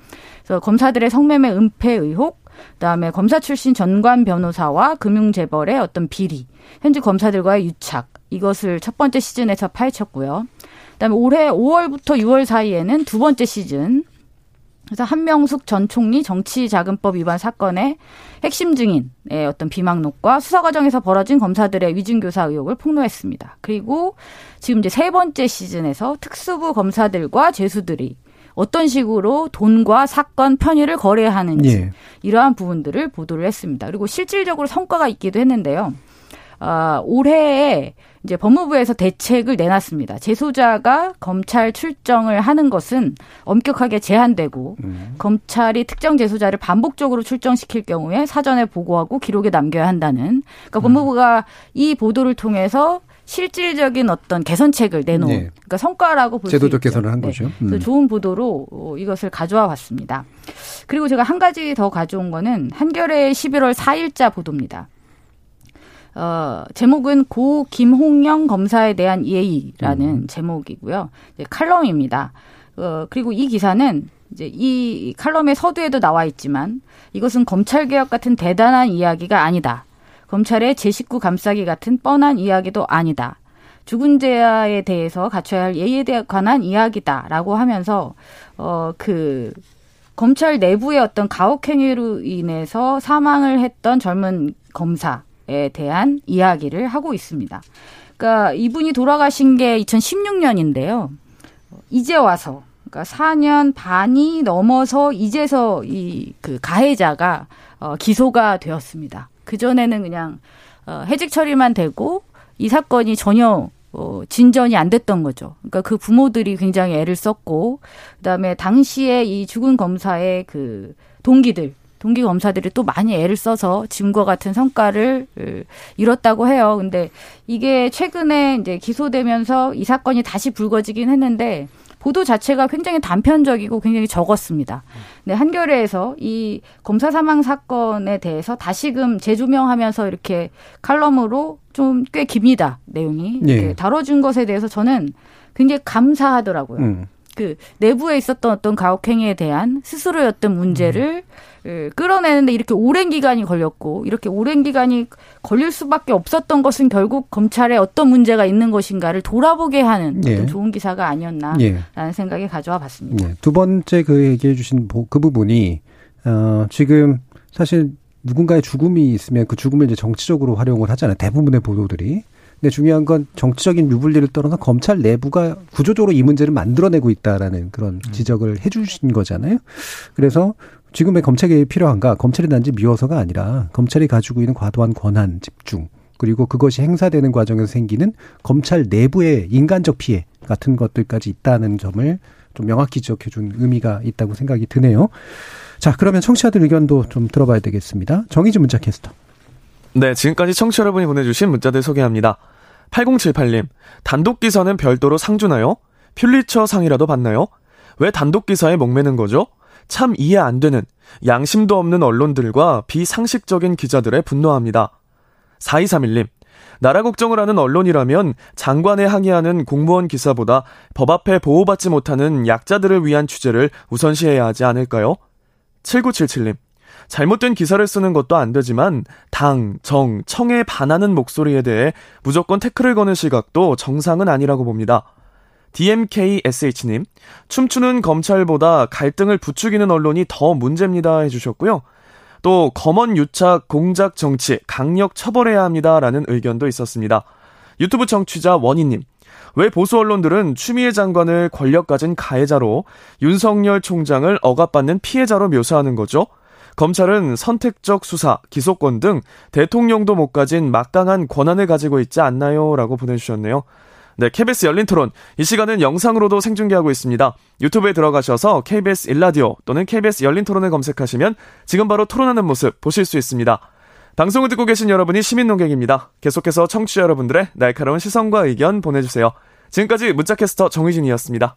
그래서 검사들의 성매매 은폐 의혹, 그다음에 검사 출신 전관 변호사와 금융재벌의 어떤 비리, 현직 검사들과의 유착, 이것을 첫 번째 시즌에서 파헤쳤고요. 그다음에 올해 5월부터 6월 사이에는 두 번째 시즌 그래서 한명숙 전 총리 정치자금법 위반 사건의 핵심 증인의 어떤 비망록과 수사 과정에서 벌어진 검사들의 위증교사 의혹을 폭로했습니다. 그리고 지금 이제 세 번째 시즌에서 특수부 검사들과 죄수들이 어떤 식으로 돈과 사건 편의를 거래하는지 예. 이러한 부분들을 보도를 했습니다. 그리고 실질적으로 성과가 있기도 했는데요. 아, 올해에 이제 법무부에서 대책을 내놨습니다. 재소자가 검찰 출정을 하는 것은 엄격하게 제한되고 음. 검찰이 특정 재소자를 반복적으로 출정시킬 경우에 사전에 보고하고 기록에 남겨야 한다는. 그러니까 음. 법무부가 이 보도를 통해서 실질적인 어떤 개선책을 내놓은 네. 그러니까 성과라고 볼 수 있죠. 제도적 개선을 한 네. 거죠. 음. 좋은 보도로 어, 이것을 가져와 봤습니다. 그리고 제가 한 가지 더 가져온 거는 한겨레 11월 4일자 보도입니다. 어, 제목은 고 김홍영 검사에 대한 예의라는 음. 제목이고요. 이제 칼럼입니다. 어, 그리고 이 기사는 이제 이 칼럼의 서두에도 나와 있지만 이것은 검찰 개혁 같은 대단한 이야기가 아니다. 검찰의 제 식구 감싸기 같은 뻔한 이야기도 아니다. 죽은 자에 대해서 갖춰야 할 예의에 관한 이야기다라고 하면서 어그 검찰 내부의 어떤 가혹행위로 인해서 사망을 했던 젊은 검사에 대한 이야기를 하고 있습니다. 그러니까 이분이 돌아가신 게 2016년인데요. 이제 와서 그러니까 4년 반이 넘어서 이제서 이 그 가해자가 어 기소가 되었습니다. 그 전에는 그냥 어 해직 처리만 되고 이 사건이 전혀 어, 진전이 안 됐던 거죠. 그러니까 그 부모들이 굉장히 애를 썼고, 그 다음에 당시에 이 죽은 검사의 그 동기들, 동기 검사들이 또 많이 애를 써서 지금과 같은 성과를 이뤘다고 해요. 근데 이게 최근에 이제 기소되면서 이 사건이 다시 불거지긴 했는데 보도 자체가 굉장히 단편적이고 굉장히 적었습니다. 네, 한겨레에서 이 검사 사망 사건에 대해서 다시금 재조명하면서 이렇게 칼럼으로 좀 꽤 깁니다. 내용이. 예. 다뤄준 것에 대해서 저는 굉장히 감사하더라고요. 음. 그 내부에 있었던 어떤 가혹행위에 대한 스스로였던 문제를 음. 예, 끌어내는데 이렇게 오랜 기간이 걸렸고 이렇게 오랜 기간이 걸릴 수밖에 없었던 것은 결국 검찰에 어떤 문제가 있는 것인가를 돌아보게 하는 예. 좋은 기사가 아니었나라는 예. 생각이 가져와 봤습니다. 예. 두 번째 그 얘기해 주신 그 부분이 어 지금 사실 누군가의 죽음이 있으면 그 죽음을 이제 정치적으로 활용을 하잖아요. 대부분의 보도들이. 근데 중요한 건 정치적인 유불리를 떠나서 검찰 내부가 구조적으로 이 문제를 만들어내고 있다라는 그런 음. 지적을 해 주신 거잖아요. 그래서 지금의 검찰 개혁이 필요한가? 검찰이 단지 미워서가 아니라 검찰이 가지고 있는 과도한 권한 집중 그리고 그것이 행사되는 과정에서 생기는 검찰 내부의 인간적 피해 같은 것들까지 있다는 점을 좀 명확히 지적해 준 의미가 있다고 생각이 드네요. 자, 그러면 청취자들 의견도 좀 들어봐야 되겠습니다. 정의진 문자 캐스터. 네, 지금까지 청취자 여러분이 보내주신 문자들 소개합니다. 8078님, 단독 기사는 별도로 상 주나요? 퓰리처 상이라도 받나요? 왜 단독 기사에 목매는 거죠? 참 이해 안 되는 양심도 없는 언론들과 비상식적인 기자들에 분노합니다. 4231님, 나라 걱정을 하는 언론이라면 장관에 항의하는 공무원 기사보다 법 앞에 보호받지 못하는 약자들을 위한 취재를 우선시해야 하지 않을까요? 7977님, 잘못된 기사를 쓰는 것도 안 되지만 당, 정, 청에 반하는 목소리에 대해 무조건 태클을 거는 시각도 정상은 아니라고 봅니다. DMKSH님, 춤추는 검찰보다 갈등을 부추기는 언론이 더 문제입니다 해주셨고요. 또, 검언 유착, 공작 정치, 강력 처벌해야 합니다 라는 의견도 있었습니다. 유튜브 청취자 원희님, 왜 보수 언론들은 추미애 장관을 권력 가진 가해자로 윤석열 총장을 억압받는 피해자로 묘사하는 거죠? 검찰은 선택적 수사, 기소권 등 대통령도 못 가진 막강한 권한을 가지고 있지 않나요? 라고 보내주셨네요. 네, KBS 열린 토론. 이 시간은 영상으로도 생중계하고 있습니다. 유튜브에 들어가셔서 KBS 일라디오 또는 KBS 열린 토론을 검색하시면 지금 바로 토론하는 모습 보실 수 있습니다. 방송을 듣고 계신 여러분이 시민 농객입니다. 계속해서 청취자 여러분들의 날카로운 시선과 의견 보내주세요. 지금까지 문자캐스터 정의진이었습니다.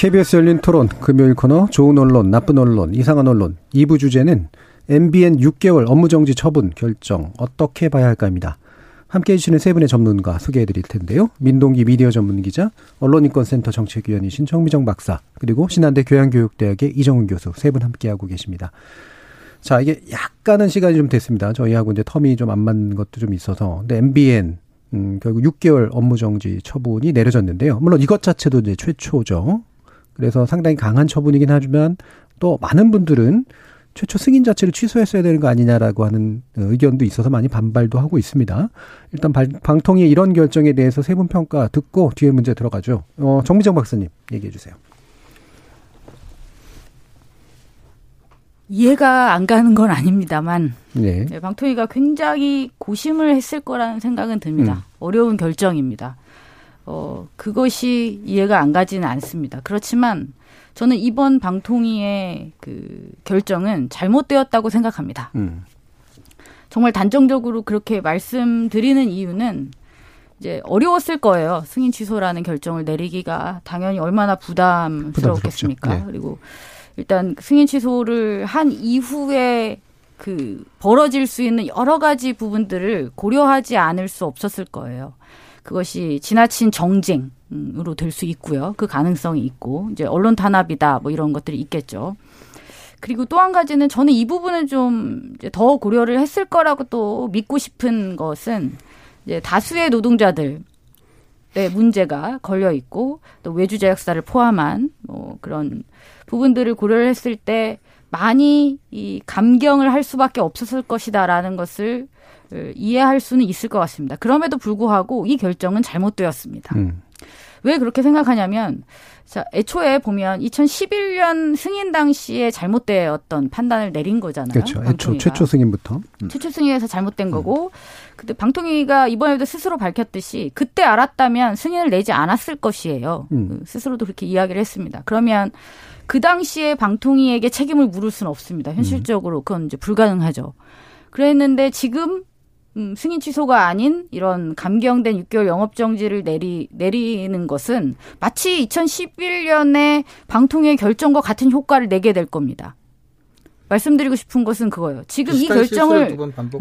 KBS 열린 토론 금요일 코너 좋은 언론, 나쁜 언론, 이상한 언론 2부 주제는 MBN 6개월 업무정지 처분 결정 어떻게 봐야 할까입니다. 함께해 주시는 세 분의 전문가 소개해 드릴 텐데요. 민동기 미디어 전문 기자, 언론인권센터 정책위원이신 정미정 박사, 그리고 신한대 교양교육대학의 이정훈 교수 세 분 함께하고 계십니다. 자, 이게 약간은 시간이 좀 됐습니다. 저희하고 이제 텀이 좀 안 맞는 것도 좀 있어서. 근데 MBN, 음, 결국 6개월 업무정지 처분이 내려졌는데요. 물론 이것 자체도 이제 최초죠. 그래서 상당히 강한 처분이긴 하지만 또 많은 분들은 최초 승인 자체를 취소했어야 되는 거 아니냐라고 하는 의견도 있어서 많이 반발도 하고 있습니다. 일단 방통위의 이런 결정에 대해서 세 분 평가 듣고 뒤에 문제 들어가죠. 어, 정미정 박사님 얘기해 주세요. 이해가 안 가는 건 아닙니다만 네. 네, 방통위가 굉장히 고심을 했을 거라는 생각은 듭니다. 음. 어려운 결정입니다. 어, 그것이 이해가 안 가지는 않습니다. 그렇지만 저는 이번 방통위의 그 결정은 잘못되었다고 생각합니다. 음. 정말 단정적으로 그렇게 말씀드리는 이유는 이제 어려웠을 거예요. 승인 취소라는 결정을 내리기가 당연히 얼마나 부담스러웠겠습니까? 네. 그리고 일단 승인 취소를 한 이후에 그 벌어질 수 있는 여러 가지 부분들을 고려하지 않을 수 없었을 거예요. 그것이 지나친 정쟁으로 될 수 있고요. 그 가능성이 있고 이제 언론 탄압이다 뭐 이런 것들이 있겠죠. 그리고 또 한 가지는 저는 이 부분은 좀더 고려를 했을 거라고 또 믿고 싶은 것은 이제 다수의 노동자들 의 문제가 걸려 있고 또 외주 제약사를 포함한 뭐 그런 부분들을 고려를 했을 때 많이 이 감경을 할 수밖에 없었을 것이다라는 것을 어, 이해할 수는 있을 것 같습니다. 그럼에도 불구하고 이 결정은 잘못되었습니다. 음. 왜 그렇게 생각하냐면 자, 애초에 보면 2011년 승인 당시에 잘못되었던 판단을 내린 거잖아요. 그렇죠. 애초 최초 승인부터. 음. 최초 승인에서 잘못된 음. 거고 근데 방통위가 이번에도 스스로 밝혔듯이 그때 알았다면 승인을 내지 않았을 것이에요. 음. 그 스스로도 그렇게 이야기를 했습니다. 그러면 그 당시에 방통위에게 책임을 물을 수는 없습니다. 현실적으로 그건 이제 불가능하죠. 그랬는데 지금 음, 승인 취소가 아닌 이런 감경된 6개월 영업 정지를 내리 내리는 것은 마치 2011년에 방통위의 결정과 같은 효과를 내게 될 겁니다. 말씀드리고 싶은 것은 그거예요. 지금 이 결정을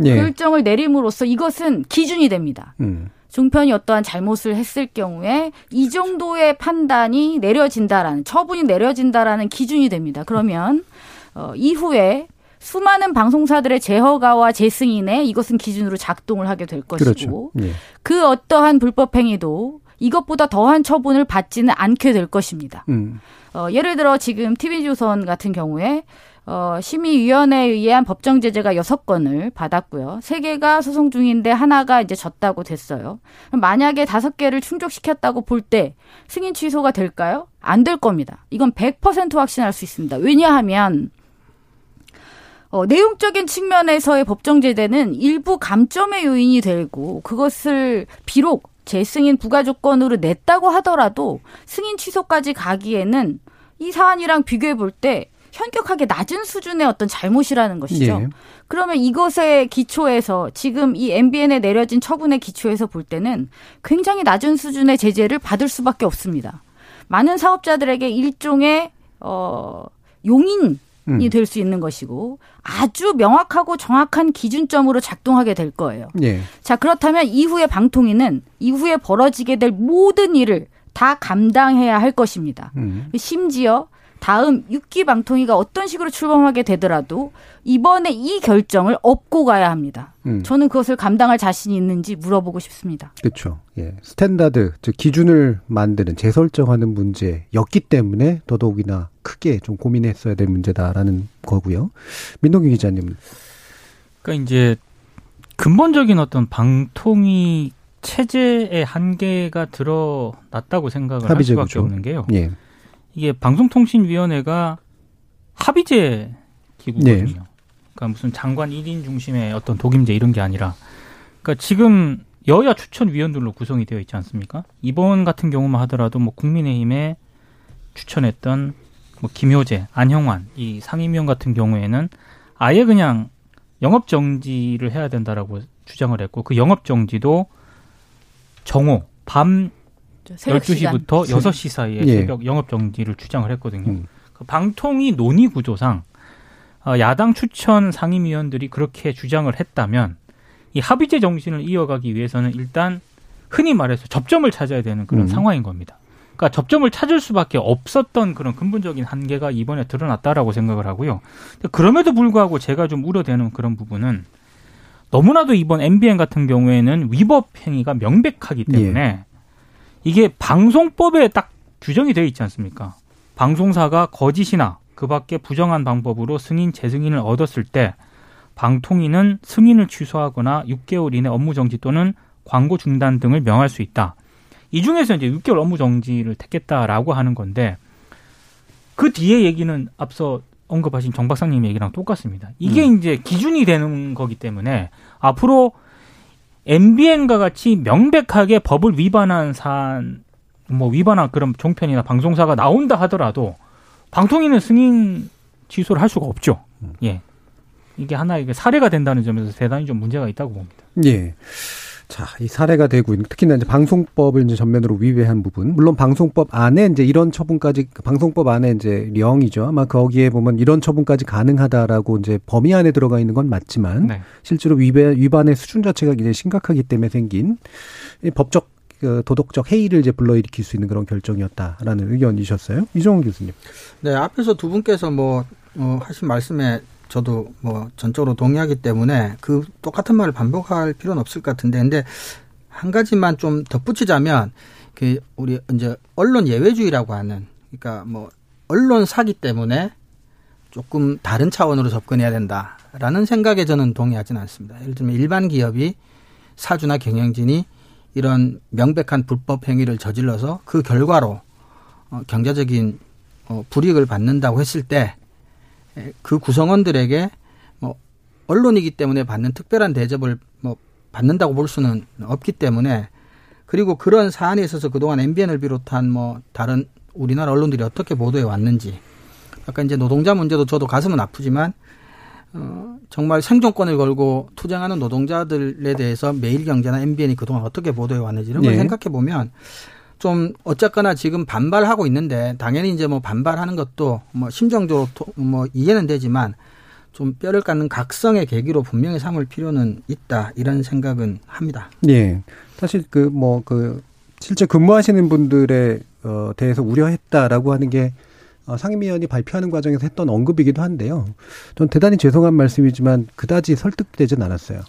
예. 결정을 내림으로써 이것은 기준이 됩니다. 음. 종편이 어떠한 잘못을 했을 경우에 이 정도의 판단이 내려진다라는 처분이 내려진다라는 기준이 됩니다. 그러면 어, 이후에 수많은 방송사들의 재허가와 재승인에 이것은 기준으로 작동을 하게 될 것이고 그렇죠. 예. 그 어떠한 불법 행위도 이것보다 더한 처분을 받지는 않게 될 것입니다. 음. 어, 예를 들어 지금 TV조선 같은 경우에 어, 심의위원회에 의한 법정 제재가 여섯 건을 받았고요. 세 개가 소송 중인데 하나가 이제 졌다고 됐어요. 만약에 다섯 개를 충족시켰다고 볼 때 승인 취소가 될까요? 안 될 겁니다. 이건 100% 확신할 수 있습니다. 왜냐하면 어, 내용적인 측면에서의 법정 제재는 일부 감점의 요인이 되고 그것을 비록 재승인 부가 조건으로 냈다고 하더라도 승인 취소까지 가기에는 이 사안이랑 비교해 볼 때 현격하게 낮은 수준의 어떤 잘못이라는 것이죠. 예. 그러면 이것의 기초에서 지금 이 MBN에 내려진 처분의 기초에서 볼 때는 굉장히 낮은 수준의 제재를 받을 수밖에 없습니다. 많은 사업자들에게 일종의 어 용인 이 음. 될수 있는 것이고 아주 명확하고 정확한 기준점으로 작동하게 될 거예요. 예. 자 그렇다면 이후에 방통위는 이후에 벌어지게 될 모든 일을 다 감당해야 할 것입니다. 음. 심지어 다음 6기 방통위가 어떤 식으로 출범하게 되더라도 이번에 이 결정을 업고 가야 합니다. 음. 저는 그것을 감당할 자신이 있는지 물어보고 싶습니다. 그렇죠. 예. standard, 즉 기준을 만드는 재설정하는 문제였기 때문에 더더욱이나 크게 좀 고민했어야 될 문제다라는 거고요. 민동기 기자님. 그러니까 이제 근본적인 어떤 방통위 체제의 한계가 드러났다고 생각을 할 수밖에 없는 게요. 예. 이게 방송통신위원회가 합의제 기구거든요. 네. 그러니까 무슨 장관 1인 중심의 어떤 독임제 이런 게 아니라 그러니까 지금 여야 추천위원들로 구성이 되어 있지 않습니까? 이번 같은 경우만 하더라도 뭐 국민의힘에 추천했던 뭐 김효재, 안형환 이 상임위원 같은 경우에는 아예 그냥 영업 정지를 해야 된다라고 주장을 했고 그 영업 정지도 정오 밤 12시부터 6시 사이에 예. 새벽 영업 정지를 주장을 했거든요. 음. 그 방통위 논의 구조상 어, 야당 추천 상임위원들이 그렇게 주장을 했다면 이 합의제 정신을 이어가기 위해서는 일단 흔히 말해서 접점을 찾아야 되는 그런 음. 상황인 겁니다. 그러니까 접점을 찾을 수밖에 없었던 그런 근본적인 한계가 이번에 드러났다라고 생각을 하고요. 그럼에도 불구하고 제가 좀 우려되는 그런 부분은 너무나도 이번 MBN 같은 경우에는 위법 행위가 명백하기 때문에 예. 이게 방송법에 딱 규정이 되어 있지 않습니까? 방송사가 거짓이나 그 밖에 부정한 방법으로 승인 재승인을 얻었을 때 방통위는 승인을 취소하거나 6개월 이내 업무 정지 또는 광고 중단 등을 명할 수 있다. 이 중에서 이제 6개월 업무 정지를 택했다라고 하는 건데 그 뒤에 얘기는 앞서 언급하신 정 박사님 얘기랑 똑같습니다. 이게 음. 이제 기준이 되는 거기 때문에 앞으로 MBN과 같이 명백하게 법을 위반한 사안, 뭐 위반한 그런 종편이나 방송사가 나온다 하더라도 방통위는 승인 취소를 할 수가 없죠. 음. 예. 이게 하나의 사례가 된다는 점에서 대단히 좀 문제가 있다고 봅니다. 예. 자, 이 사례가 되고 있는 특히나 이제 방송법을 이제 전면으로 위배한 부분. 물론 방송법 안에 이제 이런 처분까지 방송법 안에 이제 령이죠. 아마 거기에 보면 이런 처분까지 가능하다라고 이제 범위 안에 들어가 있는 건 맞지만 네. 실제로 위배 위반의 수준 자체가 굉장히 심각하기 때문에 생긴 이 법적 그 도덕적 해이를 이제 불러일으킬 수 있는 그런 결정이었다라는 의견이셨어요. 이종훈 교수님. 네, 앞에서 두 분께서 뭐 어, 하신 말씀에 저도 뭐 전적으로 동의하기 때문에 그 똑같은 말을 반복할 필요는 없을 것 같은데 근데 한 가지만 좀 덧붙이자면 그 우리 이제 언론 예외주의라고 하는 그러니까 뭐 언론 사기 때문에 조금 다른 차원으로 접근해야 된다라는 생각에 저는 동의하지는 않습니다. 예를 들면 일반 기업이 사주나 경영진이 이런 명백한 불법 행위를 저질러서 그 결과로 어, 경제적인 어, 불이익을 받는다고 했을 때 그 구성원들에게 뭐 언론이기 때문에 받는 특별한 대접을 뭐 받는다고 볼 수는 없기 때문에 그리고 그런 사안에 있어서 그동안 MBN을 비롯한 뭐 다른 우리나라 언론들이 어떻게 보도해 왔는지 아까 이제 노동자 문제도 저도 가슴은 아프지만 어, 정말 생존권을 걸고 투쟁하는 노동자들에 대해서 매일경제나 MBN이 그동안 어떻게 보도해 왔는지 이런 걸 네. 생각해 보면 좀 어쨌거나 지금 반발하고 있는데 당연히 이제 뭐 반발하는 것도 뭐 심정적으로 뭐 이해는 되지만 좀 뼈를 깎는 각성의 계기로 분명히 삼을 필요는 있다 이런 생각은 합니다. 예. 사실 그 뭐그 그 실제 근무하시는 분들에 어 대해서 우려했다라고 하는 게 어, 상임위원이 발표하는 과정에서 했던 언급이기도 한데요. 전 대단히 죄송한 말씀이지만 그다지 설득되진 않았어요.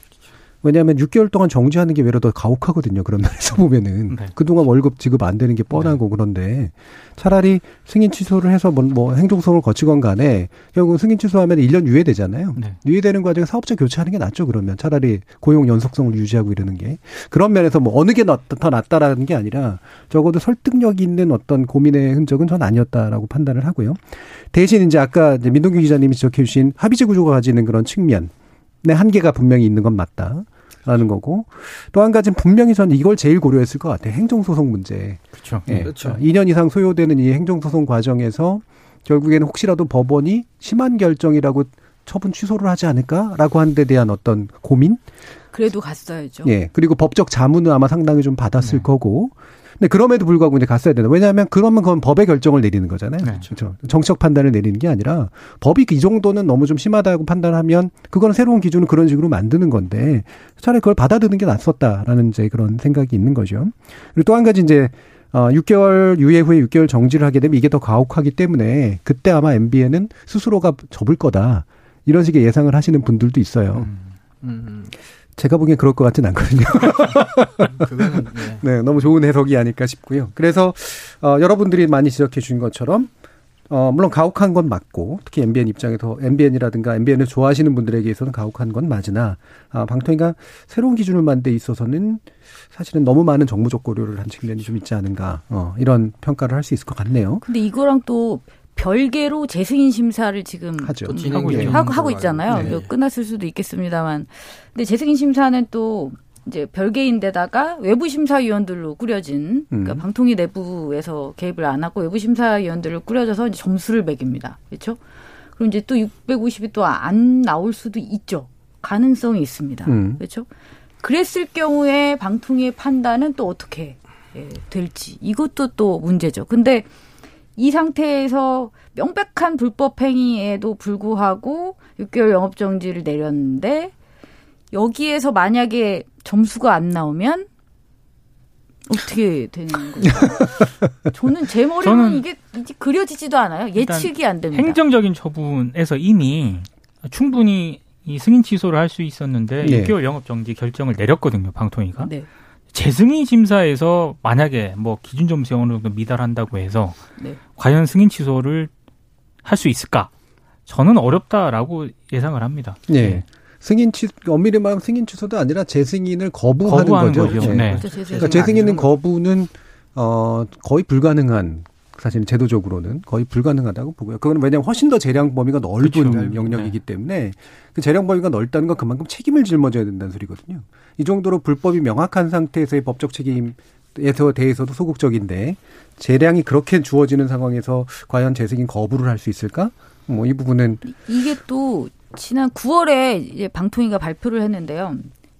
왜냐하면 6개월 동안 정지하는 게 외로 더 가혹하거든요. 그런 면에서 보면은 네. 그동안 월급 지급 안 되는 게 뻔하고 네. 그런데 차라리 승인 취소를 해서 뭐, 뭐 행정소송을 거치건 간에 결국 승인 취소하면 1년 유예되잖아요. 네. 유예되는 과정에 사업자 교체하는 게 낫죠. 그러면 차라리 고용 연속성을 유지하고 이러는 게 그런 면에서 뭐 어느 게 더 낫다라는 게 아니라 적어도 설득력 있는 어떤 고민의 흔적은 전 아니었다라고 판단을 하고요. 대신 이제 아까 이제 민동규 기자님이 지적해 주신 합의제 구조가 가지는 그런 측면 내 한계가 분명히 있는 건 맞다. 라는 거고 또 한 가지는 분명히 저는 이걸 제일 고려했을 것 같아요. 행정소송 문제. 그렇죠. 예. 그렇죠. 2년 이상 소요되는 이 행정소송 과정에서 결국에는 혹시라도 법원이 심한 결정이라고 처분 취소를 하지 않을까라고 하는 데 대한 어떤 고민? 그래도 갔어야죠. 예. 그리고 법적 자문은 아마 상당히 좀 받았을 네. 거고 근데 그럼에도 불구하고 이제 갔어야 된다. 왜냐하면 그러면 그건 법의 결정을 내리는 거잖아요. 네. 그렇죠. 정책 판단을 내리는 게 아니라 법이 이 정도는 너무 좀 심하다고 판단하면 그거는 새로운 기준을 그런 식으로 만드는 건데 차라리 그걸 받아들이는 게 낫었다라는 이제 그런 생각이 있는 거죠. 그리고 또 한 가지 이제 어 6개월 유예 후에 6개월 정지를 하게 되면 이게 더 가혹하기 때문에 그때 아마 MBN은 스스로가 접을 거다. 이런 식의 예상을 하시는 분들도 있어요. 음. 음. 제가 보기엔 그럴 것 같진 않거든요. *laughs* 그거는, 네. *laughs* 네. 너무 좋은 해석이 아닐까 싶고요. 그래서 어, 여러분들이 많이 지적해 주신 것처럼 어, 물론 가혹한 건 맞고 특히 MBN 입장에서 MBN이라든가 MBN을 좋아하시는 분들에게 있어서는 가혹한 건 맞으나 아, 방통위가 새로운 기준을 만든 데 있어서는 사실은 너무 많은 정무적 고려를 한 측면이 좀 있지 않은가 어, 이런 평가를 할 수 있을 것 같네요. 근데 이거랑 또 별개로 재승인 심사를 지금 하죠. 하고, 하고, 하고 있잖아요. 네. 끝났을 수도 있겠습니다만. 근데 재승인 심사는 또 이제 별개인데다가 외부 심사위원들로 꾸려진 그러니까 음. 방통위 내부에서 개입을 안 하고 외부 심사위원들을 꾸려져서 이제 점수를 매깁니다. 그렇죠? 그럼 이제 또 650이 또 안 나올 수도 있죠. 가능성이 있습니다. 음. 그렇죠? 그랬을 경우에 방통위의 판단은 또 어떻게 예, 될지 이것도 또 문제죠. 근데 이 상태에서 명백한 불법 행위에도 불구하고 6개월 영업 정지를 내렸는데 여기에서 만약에 점수가 안 나오면 어떻게 되는 거죠? *laughs* 저는 제 머리는 이게 이제 그려지지도 않아요. 예측이 안 됩니다. 행정적인 처분에서 이미 충분히 이 승인 취소를 할 수 있었는데 네. 6개월 영업 정지 결정을 내렸거든요, 방통위가. 네. 재승인 심사에서 만약에 뭐 기준 점수 어느 정도 미달한다고 해서 네. 과연 승인 취소를 할 수 있을까? 저는 어렵다라고 예상을 합니다. 예. 승인 취 엄밀히 말하면 승인 취소도 아니라 재승인을 거부하는, 거부하는 거죠. 거죠. 예. 네. 그렇죠, 재승인. 그러니까 재승인은 거부는 어 거의 불가능한 사실 제도적으로는 거의 불가능하다고 보고요. 그건 왜냐하면 훨씬 더 재량 범위가 넓은 그렇죠. 영역이기 네. 때문에 그 재량 범위가 넓다는 건 그만큼 책임을 짊어져야 된다는 소리거든요. 이 정도로 불법이 명확한 상태에서의 법적 책임에서 대해서도 소극적인데 재량이 그렇게 주어지는 상황에서 과연 재승인 거부를 할 수 있을까? 뭐 이 부분은 이게 또 지난 9월에 이제 방통위가 발표를 했는데요.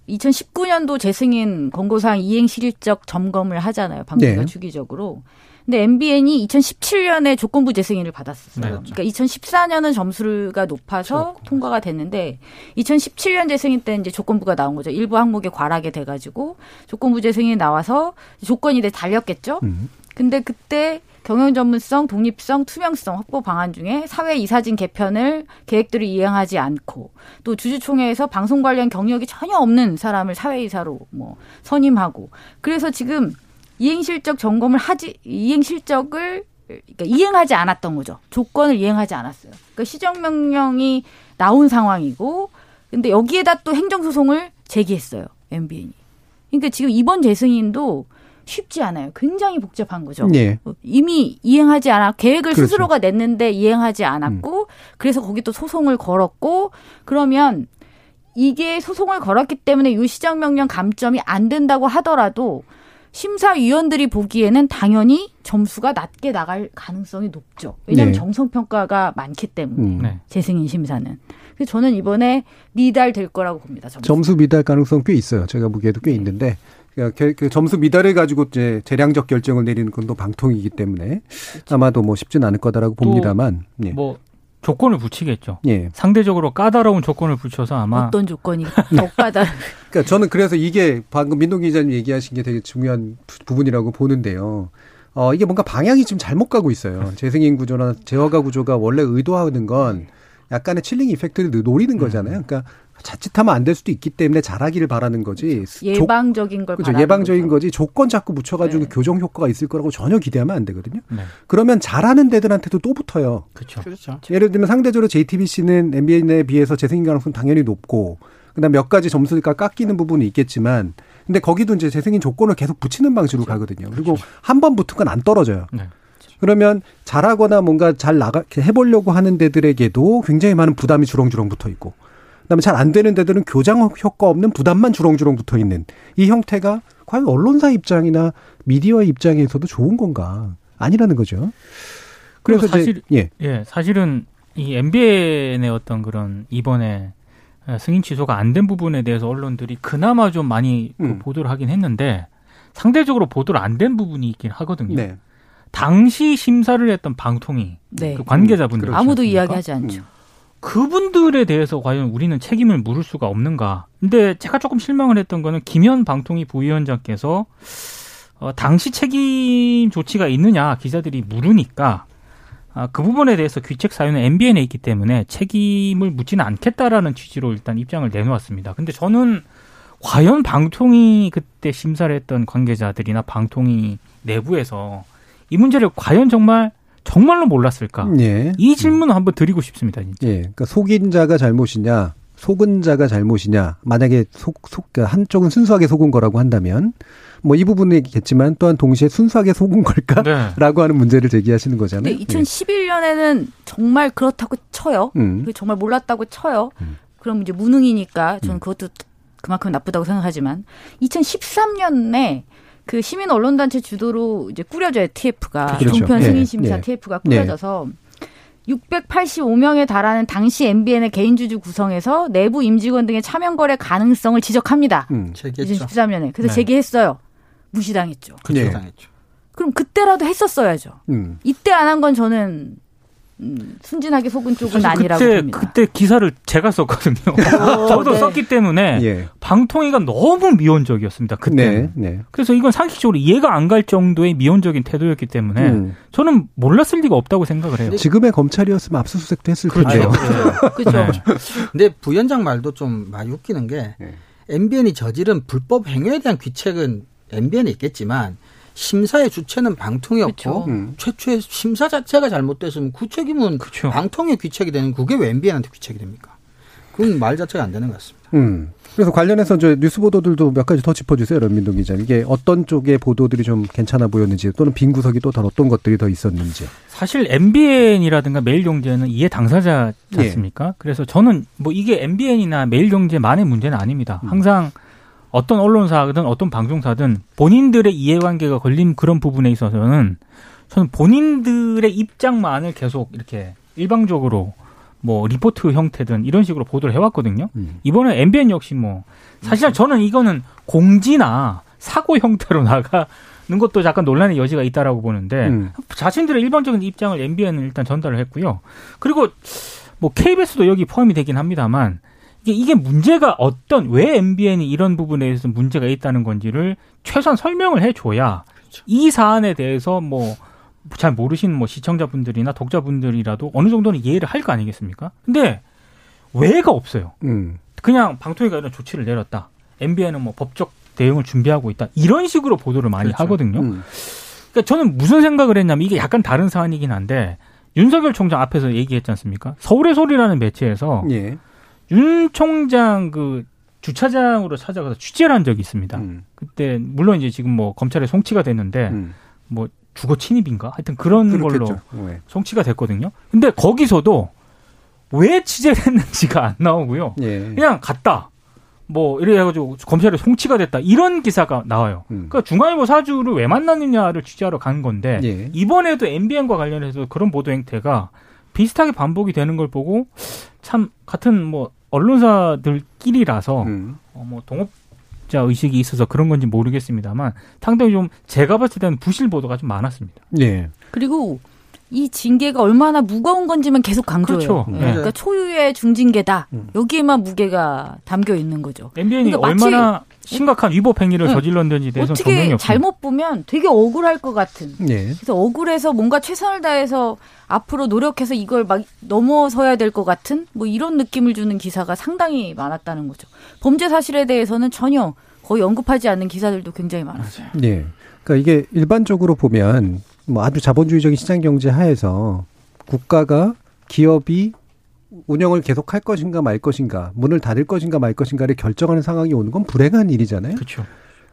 2019년도 재승인 권고사항 이행 실적 점검을 하잖아요. 방통위가 네. 주기적으로. 근데 MBN이 2017년에 조건부 재승인을 받았었어요. 네. 그러니까 2014년은 점수가 높아서 통과가 됐는데 2017년 재승인 때 이제 조건부가 나온 거죠. 일부 항목에 과락이 돼가지고 조건부 재승인이 나와서 조건이 달렸겠죠. 음. 근데 그때 경영 전문성, 독립성, 투명성 확보 방안 중에 사회 이사진 개편을 계획들을 이행하지 않고 또 주주총회에서 방송 관련 경력이 전혀 없는 사람을 사회 이사로 뭐 선임하고 그래서 지금 이행 실적 점검을 하지 이행 실적을 그러니까 이행하지 않았던 거죠. 조건을 이행하지 않았어요. 그러니까 시정 명령이 나온 상황이고 근데 여기에다 또 행정 소송을 제기했어요. MBN이. 그러니까 지금 이번 재승인도 쉽지 않아요. 굉장히 복잡한 거죠. 예. 어, 이미 이행하지 않아 계획을 그렇죠. 스스로가 냈는데 이행하지 않았고 그래서 거기 또 소송을 걸었고 그러면 이게 소송을 걸었기 때문에 이 시정 명령 감점이 안 된다고 하더라도 심사위원들이 보기에는 당연히 점수가 낮게 나갈 가능성이 높죠. 왜냐하면 네. 정성 평가가 많기 때문에 음. 네. 재승인 심사는. 그래서 저는 이번에 미달 될 거라고 봅니다. 점수. 점수 미달 가능성 꽤 있어요. 제가 보기에도 꽤 있는데 그, 그- 그 점수 미달을 가지고 이제 재량적 결정을 내리는 건 또 방통이기 때문에 아마도 뭐 쉽진 않을 거다라고 또 봅니다만. 예. 뭐 조건을 붙이겠죠. 예. 상대적으로 까다로운 조건을 붙여서 아마 어떤 조건이 *laughs* 더 까다. 그러니까 저는 그래서 이게 방금 민동 기자님 얘기하신 게 되게 중요한 부- 부분이라고 보는데요. 어, 이게 뭔가 방향이 지금 잘못 가고 있어요. 재승인 구조나 재허가 구조가 원래 의도하는 건 약간의 칠링 이펙트를 노리는 거잖아요. 그러니까 자칫하면 안 될 수도 있기 때문에 잘하기를 바라는 거지. 조- 예방적인 걸 그렇죠. 예방적인 거죠. 거지 조건 자꾸 붙여가지고 네. 교정 효과가 있을 거라고 전혀 기대하면 안 되거든요. 네. 그러면 잘하는 데들한테도 또 붙어요. 그렇죠. 그렇죠. 예를 들면 상대적으로 JTBC는 MBN에 비해서 재승인 가능성 당연히 높고 그다음 몇 가지 점수가 깎이는 부분이 있겠지만 근데 거기도 이제 재승인 조건을 계속 붙이는 방식으로 가거든요. 그리고 한 번 붙은 건 안 떨어져요. 네. 그러면 잘하거나 뭔가 잘 나가 해보려고 하는 데들에게도 굉장히 많은 부담이 주렁주렁 붙어 있고 그다음에 잘 안 되는 데들은 교장 효과 없는 부담만 주렁주렁 붙어 있는 이 형태가 과연 언론사 입장이나 미디어의 입장에서도 좋은 건가 아니라는 거죠. 그래서 그리고 이제 사실- 예 예, 사실은 이 MBN의 어떤 그런 이번에 승인 취소가 안 된 부분에 대해서 언론들이 그나마 좀 많이 그 음. 보도를 하긴 했는데 상대적으로 보도를 안 된 부분이 있긴 하거든요. 네. 당시 심사를 했던 방통위 네. 그 관계자분들 그렇죠. 아무도? 이야기하지 않죠. 그분들에 대해서 과연 우리는 책임을 물을 수가 없는가? 근데 제가 조금 실망을 했던 거는 김현 방통위 부위원장께서 어, 당시 책임 조치가 있느냐 기자들이 물으니까 아, 그 부분에 대해서 귀책 사유는 MBN에 있기 때문에 책임을 묻지는 않겠다라는 취지로 일단 입장을 내놓았습니다. 근데 저는 과연 방통위 그때 심사를 했던 관계자들이나 방통위 내부에서 이 문제를 과연 정말 정말로 몰랐을까? 예. 이 질문을 한번 드리고 싶습니다, 진짜. 예. 그러니까 속인 자가 잘못이냐, 속은 자가 잘못이냐. 만약에 속, 속, 그러니까 한쪽은 순수하게 속은 거라고 한다면, 뭐 이 부분이겠지만 또한 동시에 순수하게 속은 걸까? 네. *laughs* 라고 하는 문제를 제기하시는 거잖아요. 근데 2011년에는 정말 그렇다고 쳐요. 예. 음. 그 정말 몰랐다고 쳐요. 음. 그럼 이제 무능이니까 저는 그것도 그만큼 나쁘다고 생각하지만 2013년에 그 시민 언론 단체 주도로 이제 꾸려져요 TF가 그렇죠. 종편 예, 승인 심사 예. TF가 꾸려져서 685명에 달하는 당시 MBN의 개인주주 구성에서 내부 임직원 등의 차명 거래 가능성을 지적합니다. 음. 제기했죠. 2013년에 그래서 네. 제기했어요. 무시당했죠. 예. 당했죠. 그럼 그때라도 했었어야죠. 음. 이때 안 한 건 저는 음, 순진하게 속은 쪽은 사실 아니라고 그때 봅니다. 그때 기사를 제가 썼거든요. *laughs* *laughs* 저도 네. 썼기 때문에 예. 방통위가 너무 미온적이었습니다. 그때. 네. 네. 그래서 이건 상식적으로 이해가 안 갈 정도의 미온적인 태도였기 때문에 음. 저는 몰랐을 리가 없다고 생각을 해요. 지금의 검찰이었으면 압수수색도 했을 그렇죠. 텐데요. *laughs* 그죠? 네. 근데 부위원장 말도 좀 많이 웃기는 게 네. MBN이 저지른 불법 행위에 대한 귀책은 MBN에 있겠지만 심사의 주체는 방통이었고. 음. 최초의 심사 자체가 잘못됐으면 구책임은 그쵸. 방통의 귀책이 되는 그게 왜 MBN한테 귀책이 됩니까? 그건 말 자체가 안 되는 것 같습니다. 음. 그래서 관련해서 이제 뉴스 보도들도 몇 가지 더 짚어주세요, 런민동 기자. 이게 어떤 쪽의 보도들이 좀 괜찮아 보였는지 또는 빈 구석이 또 더 어떤 것들이 더 있었는지. 사실 MBN이라든가 매일경제는 이해 당사자지 예. 않습니까? 그래서 저는 뭐 이게 MBN이나 매일경제만의 문제는 아닙니다. 음. 항상 어떤 언론사든 어떤 방송사든 본인들의 이해관계가 걸린 그런 부분에 있어서는 저는 본인들의 입장만을 계속 이렇게 일방적으로 뭐 리포트 형태든 이런 식으로 보도를 해왔거든요. 음. 이번에 MBN 역시 뭐 사실 저는 이거는 공지나 사고 형태로 *laughs* 나가는 것도 약간 논란의 여지가 있다라고 보는데 음. 자신들의 일반적인 입장을 MBN은 일단 전달을 했고요. 그리고 뭐 KBS도 여기 포함이 되긴 합니다만 이게 이게 문제가 어떤 왜 MBN이 이런 부분에 대해서 문제가 있다는 건지를 최소한 설명을 해줘야 이 사안에 대해서 뭐 잘 모르시는 뭐 시청자분들이나 독자분들이라도 어느 정도는 이해를 할 거 아니겠습니까? 근데 왜가 없어요. 음. 그냥 방통위가 이런 조치를 내렸다. MBN은 뭐 법적 대응을 준비하고 있다. 이런 식으로 보도를 많이 그렇죠. 하거든요. 음. 그러니까 저는 무슨 생각을 했냐면 이게 약간 다른 사안이긴 한데 윤석열 총장 앞에서 얘기했지 않습니까? 서울의 소리라는 매체에서 예. 윤 총장 그 주차장으로 찾아가서 취재를 한 적이 있습니다. 음. 그때 물론 이제 지금 뭐 검찰에 송치가 됐는데 음. 뭐 주거 침입인가? 하여튼 그런 걸로 그렇겠죠. 예. 송치가 됐거든요. 근데 거기서도 왜 취재를 했는지가 안 나오고요. 예. 그냥 갔다. 뭐 이래 가지고 검찰에 송치가 됐다 이런 기사가 나와요. 음. 그러니까 중앙일보 사주를 왜 만났느냐를 취재하러 간 건데 예. 이번에도 MBN과 관련해서 그런 보도 행태가 비슷하게 반복이 되는 걸 보고 참 같은 뭐 언론사들끼리라서 음. 어, 뭐 동업자 의식이 있어서 그런 건지 모르겠습니다만 상당히 좀 제가 봤을 때는 부실 보도가 좀 많았습니다. 예. 그리고 이 징계가 얼마나 무거운 건지만 계속 강조해요. 그렇죠. 예, 네. 그러니까 초유의 중징계다. 음. 여기에만 무게가 담겨 있는 거죠. MBN이 그러니까 얼마나 심각한 위법 행위를 네. 저질렀는지에 대해서 정명이 어떻게. 잘못 보면 되게 억울할 것 같은. 예. 그래서 억울해서 뭔가 최선을 다해서 앞으로 노력해서 이걸 막 넘어서야 될 것 같은 뭐 이런 느낌을 주는 기사가 상당히 많았다는 거죠. 범죄 사실에 대해서는 전혀 거의 언급하지 않는 기사들도 굉장히 많았어요. 예. 그러니까 이게 일반적으로 보면 뭐 아주 자본주의적인 시장 경제 하에서 국가가 기업이 운영을 계속 할 것인가 말 것인가, 문을 닫을 것인가 말 것인가를 결정하는 상황이 오는 건 불행한 일이잖아요. 그렇죠.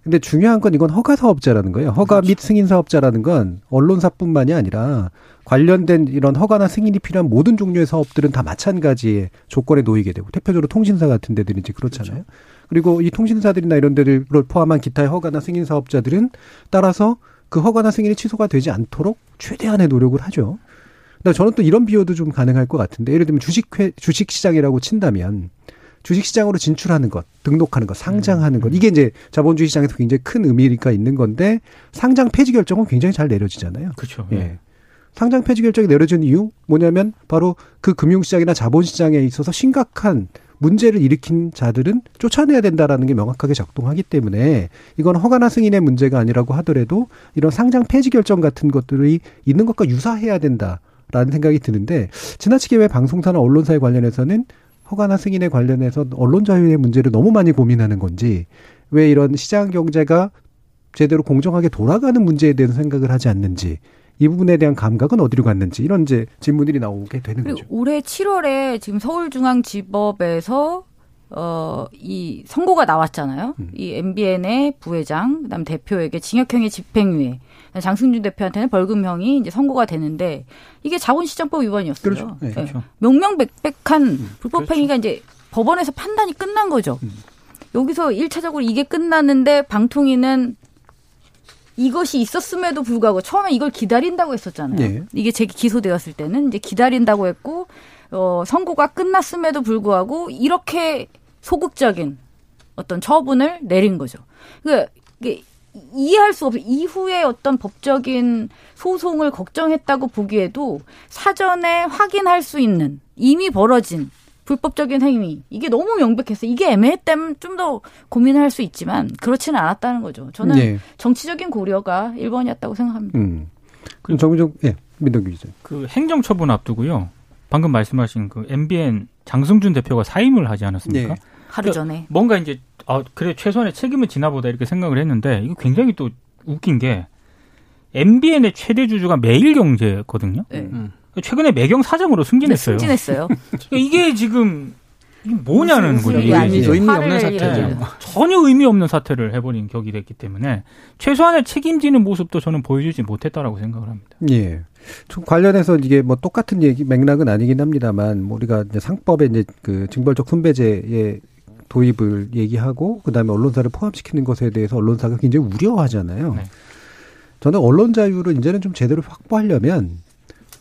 근데 중요한 건 이건 허가 사업자라는 거예요. 허가 및 승인 사업자라는 건 언론사뿐만이 아니라 관련된 이런 허가나 승인이 필요한 모든 종류의 사업들은 다 마찬가지의 조건에 놓이게 되고 대표적으로 통신사 같은 데들이 이제 그렇잖아요. 그리고 이 통신사들이나 이런 데를 포함한 기타의 허가나 승인 사업자들은 따라서 그 허가나 승인이 취소가 되지 않도록 최대한의 노력을 하죠. 근데 저는 또 이런 비유도 좀 가능할 것 같은데 예를 들면 주식회 주식 시장이라고 친다면 주식 시장으로 진출하는 것, 등록하는 것, 상장하는 것 이게 이제 자본주의 시장에서 굉장히 큰 의미가 있는 건데 상장 폐지 결정은 굉장히 잘 내려지잖아요. 그렇죠. 예. 상장 폐지 결정이 내려진 이유 뭐냐면 바로 그 금융시장이나 자본시장에 있어서 심각한 문제를 일으킨 자들은 쫓아내야 된다라는 게 명확하게 작동하기 때문에 이건 허가나 승인의 문제가 아니라고 하더라도 이런 상장 폐지 결정 같은 것들이 있는 것과 유사해야 된다 라는 생각이 드는데 지나치게 왜 방송사나 언론사에 관련해서는 허가나 승인에 관련해서 언론 자유의 문제를 너무 많이 고민하는 건지 왜 이런 시장 경제가 제대로 공정하게 돌아가는 문제에 대해서 생각을 하지 않는지 이 부분에 대한 감각은 어디로 갔는지 이런 이제 질문들이 나오게 되는 거죠. 올해 7월에 지금 서울중앙지법에서 어, 이 선고가 나왔잖아요. 음. 이 MBN의 부회장, 그다음 대표에게 징역형의 집행유예, 장승준 대표한테는 벌금형이 이제 선고가 되는데 이게 자본시장법 위반이었어요. 그렇죠. 네, 예. 그렇죠. 명명백백한 불법 그렇죠. 행위가 이제 법원에서 판단이 끝난 거죠. 음. 여기서 일차적으로 이게 끝났는데 방통위는 이것이 있었음에도 불구하고 처음에 이걸 기다린다고 했었잖아요. 예. 이게 제 기소되었을 때는 이제 기다린다고 했고 어 선고가 끝났음에도 불구하고 이렇게 소극적인 어떤 처분을 내린 거죠. 그러니까 이해할 수 없어요. 이후에 어떤 법적인 소송을 걱정했다고 보기에도 사전에 확인할 수 있는 이미 벌어진 불법적인 행위 이게 너무 명백했어요. 이게 애매했다면 좀 더 고민할 수 있지만 그렇지는 않았다는 거죠. 저는 예. 정치적인 고려가 1번이었다고 생각합니다. 음. 그럼 정민정 예, 민동기 기자. 그 행정처분 앞두고요. 방금 말씀하신 그 MBN 장승준 대표가 사임을 하지 않았습니까? 예. 하루 그- 전에 뭔가 이제 아 그래 최소한의 책임을 지나 보다 이렇게 생각을 했는데 이거 굉장히 또 웃긴 게 MBN의 최대 주주가 매일경제거든요. 네. 음. 최근에 매경 사장으로 네, 승진했어요. 승진했어요. *laughs* 그러니까 이게 지금 이게 뭐냐는 무슨 거죠. 일이 이게 아니죠. 의미 없는. 네. 전혀 의미 없는 사태를 해버린 격이 됐기 때문에 최소한의 책임지는 모습도 저는 보여주지 못했다라고 생각을 합니다. 예. 좀 관련해서 이게 뭐 똑같은 얘기 맥락은 아니긴 합니다만 뭐 우리가 이제 상법에 이제 그 징벌적 손배제의 도입을 얘기하고 그다음에 언론사를 포함시키는 것에 대해서 언론사가 굉장히 우려하잖아요. 네. 저는 언론 자유를 이제는 좀 제대로 확보하려면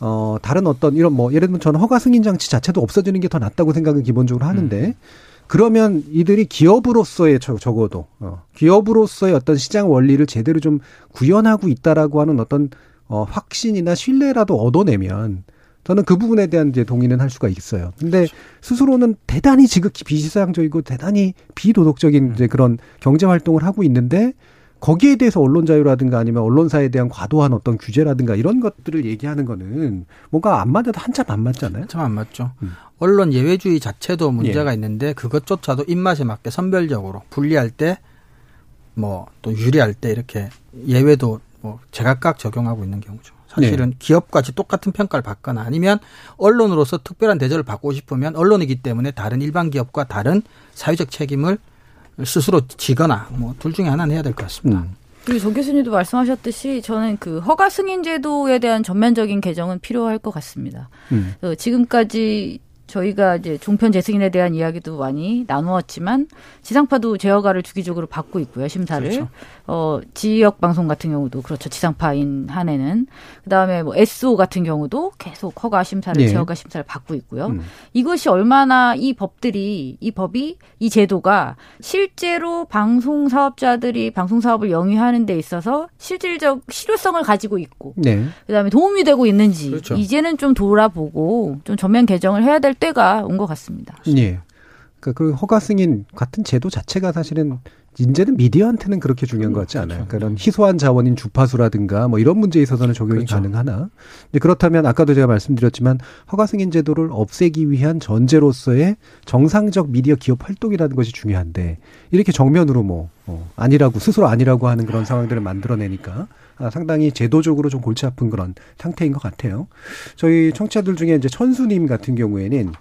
어 다른 어떤 이런 뭐 예를 들면 저는 허가 승인 장치 자체도 없어지는 게 더 낫다고 생각은 기본적으로 하는데 그러면 이들이 기업으로서의 적- 적어도 어, 기업으로서의 어떤 시장 원리를 제대로 좀 구현하고 있다라고 하는 어떤 어, 확신이나 신뢰라도 얻어내면 저는 그 부분에 대한 이제 동의는 할 수가 있어요. 근데 스스로는 대단히 지극히 비시상적이고 대단히 비도덕적인 이제 그런 경제 활동을 하고 있는데 거기에 대해서 언론 자유라든가 아니면 언론사에 대한 과도한 어떤 규제라든가 이런 것들을 얘기하는 거는 뭔가 안 맞아도 한참 안 맞잖아요. 참안 맞죠. 음. 언론 예외주의 자체도 문제가 예. 있는데 그것조차도 입맛에 맞게 선별적으로 분리할 때 뭐 또 유리할 때 이렇게 예외도 뭐 제각각 적용하고 있는 경우죠. 사실은 기업과 같이 똑같은 평가를 받거나 아니면 언론으로서 특별한 대접을 받고 싶으면 언론이기 때문에 다른 일반 기업과 다른 사회적 책임을 스스로 지거나 뭐 둘 중에 하나는 해야 될 것 같습니다. 음. 그리고 정 교수님도 말씀하셨듯이 저는 그 허가 승인 제도에 대한 전면적인 개정은 필요할 것 같습니다. 음. 어, 지금까지 저희가 이제 종편 재승인에 대한 이야기도 많이 나누었지만 지상파도 제어가를 주기적으로 받고 있고요 심사를 그렇죠. 어 지역 방송 같은 경우도 그렇죠 지상파인 한에는 그다음에 뭐 SO 같은 경우도 계속 허가 심사를 예. 제어가 심사를 받고 있고요 음. 이것이 얼마나 이 법들이 이 법이 이 제도가 실제로 방송 사업자들이 방송 사업을 영위하는 데 있어서 실질적 실효성을 가지고 있고 네. 그다음에 도움이 되고 있는지 그렇죠. 이제는 좀 돌아보고 좀 전면 개정을 해야 될 때가 온 것 같습니다. 예. 그러니까 그 허가 승인 같은 제도 자체가 사실은 이제는 미디어한테는 그렇게 중요한 것 같지 않아요. 그런 희소한 자원인 주파수라든가 뭐 이런 문제에 있어서는 적용이 그렇죠. 가능하나. 근데 그렇다면 아까도 제가 말씀드렸지만 허가 승인 제도를 없애기 위한 전제로서의 정상적 미디어 기업 활동이라는 것이 중요한데 이렇게 정면으로 뭐 어, 아니라고 스스로 아니라고 하는 그런 상황들을 만들어내니까 아, 상당히 제도적으로 좀 골치 아픈 그런 상태인 것 같아요. 저희 청취자들 중에 이제 천수님 같은 경우에는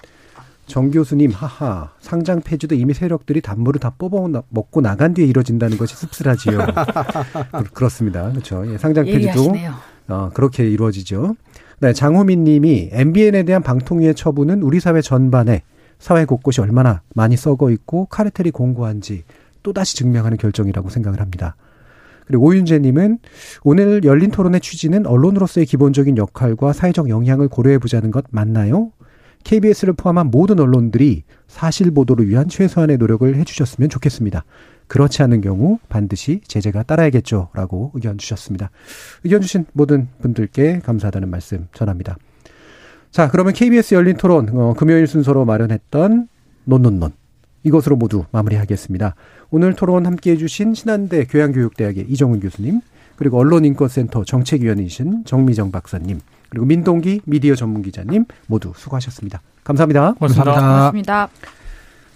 정 교수님, 하하, 상장 폐지도 이미 세력들이 단물을 다 뽑아 먹고 나간 뒤에 이뤄진다는 것이 씁쓸하지요. *laughs* 그- 그렇습니다. 그렇죠. 예, 상장 폐지도 예리하시네요. 어, 그렇게 이루어지죠. 네, 장호민 님이 MBN에 대한 방통위의 처분은 우리 사회 전반에 사회 곳곳이 얼마나 많이 썩어 있고 카르텔이 공고한지 또다시 증명하는 결정이라고 생각을 합니다. 그리고 오윤재 님은 오늘 열린 토론의 취지는 언론으로서의 기본적인 역할과 사회적 영향을 고려해 보자는 것 맞나요? KBS를 포함한 모든 언론들이 사실 보도를 위한 최소한의 노력을 해주셨으면 좋겠습니다. 그렇지 않은 경우 반드시 제재가 따라야겠죠. 라고 의견 주셨습니다. 의견 주신 모든 분들께 감사하다는 말씀 전합니다. 자, 그러면 KBS 열린 토론, 어, 금요일 순서로 마련했던 논논논. 이것으로 모두 마무리하겠습니다. 오늘 토론 함께 해주신 신한대 교양교육대학의 이정훈 교수님, 그리고 언론인권센터 정책위원이신 정미정 박사님, 그리고 민동기 미디어 전문 기자님 모두 수고하셨습니다. 감사합니다. 고맙습니다. 고맙습니다.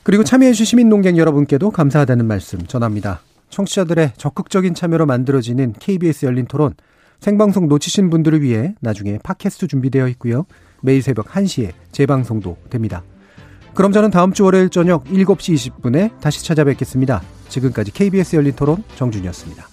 그리고 참여해주신 시민 농객 여러분께도 감사하다는 말씀 전합니다. 청취자들의 적극적인 참여로 만들어지는 KBS 열린 토론, 생방송 놓치신 분들을 위해 나중에 팟캐스트 준비되어 있고요. 매일 새벽 1시에 재방송도 됩니다. 그럼 저는 다음 주 월요일 저녁 7시 20분에 다시 찾아뵙겠습니다. 지금까지 KBS 열린 토론 정준이었습니다.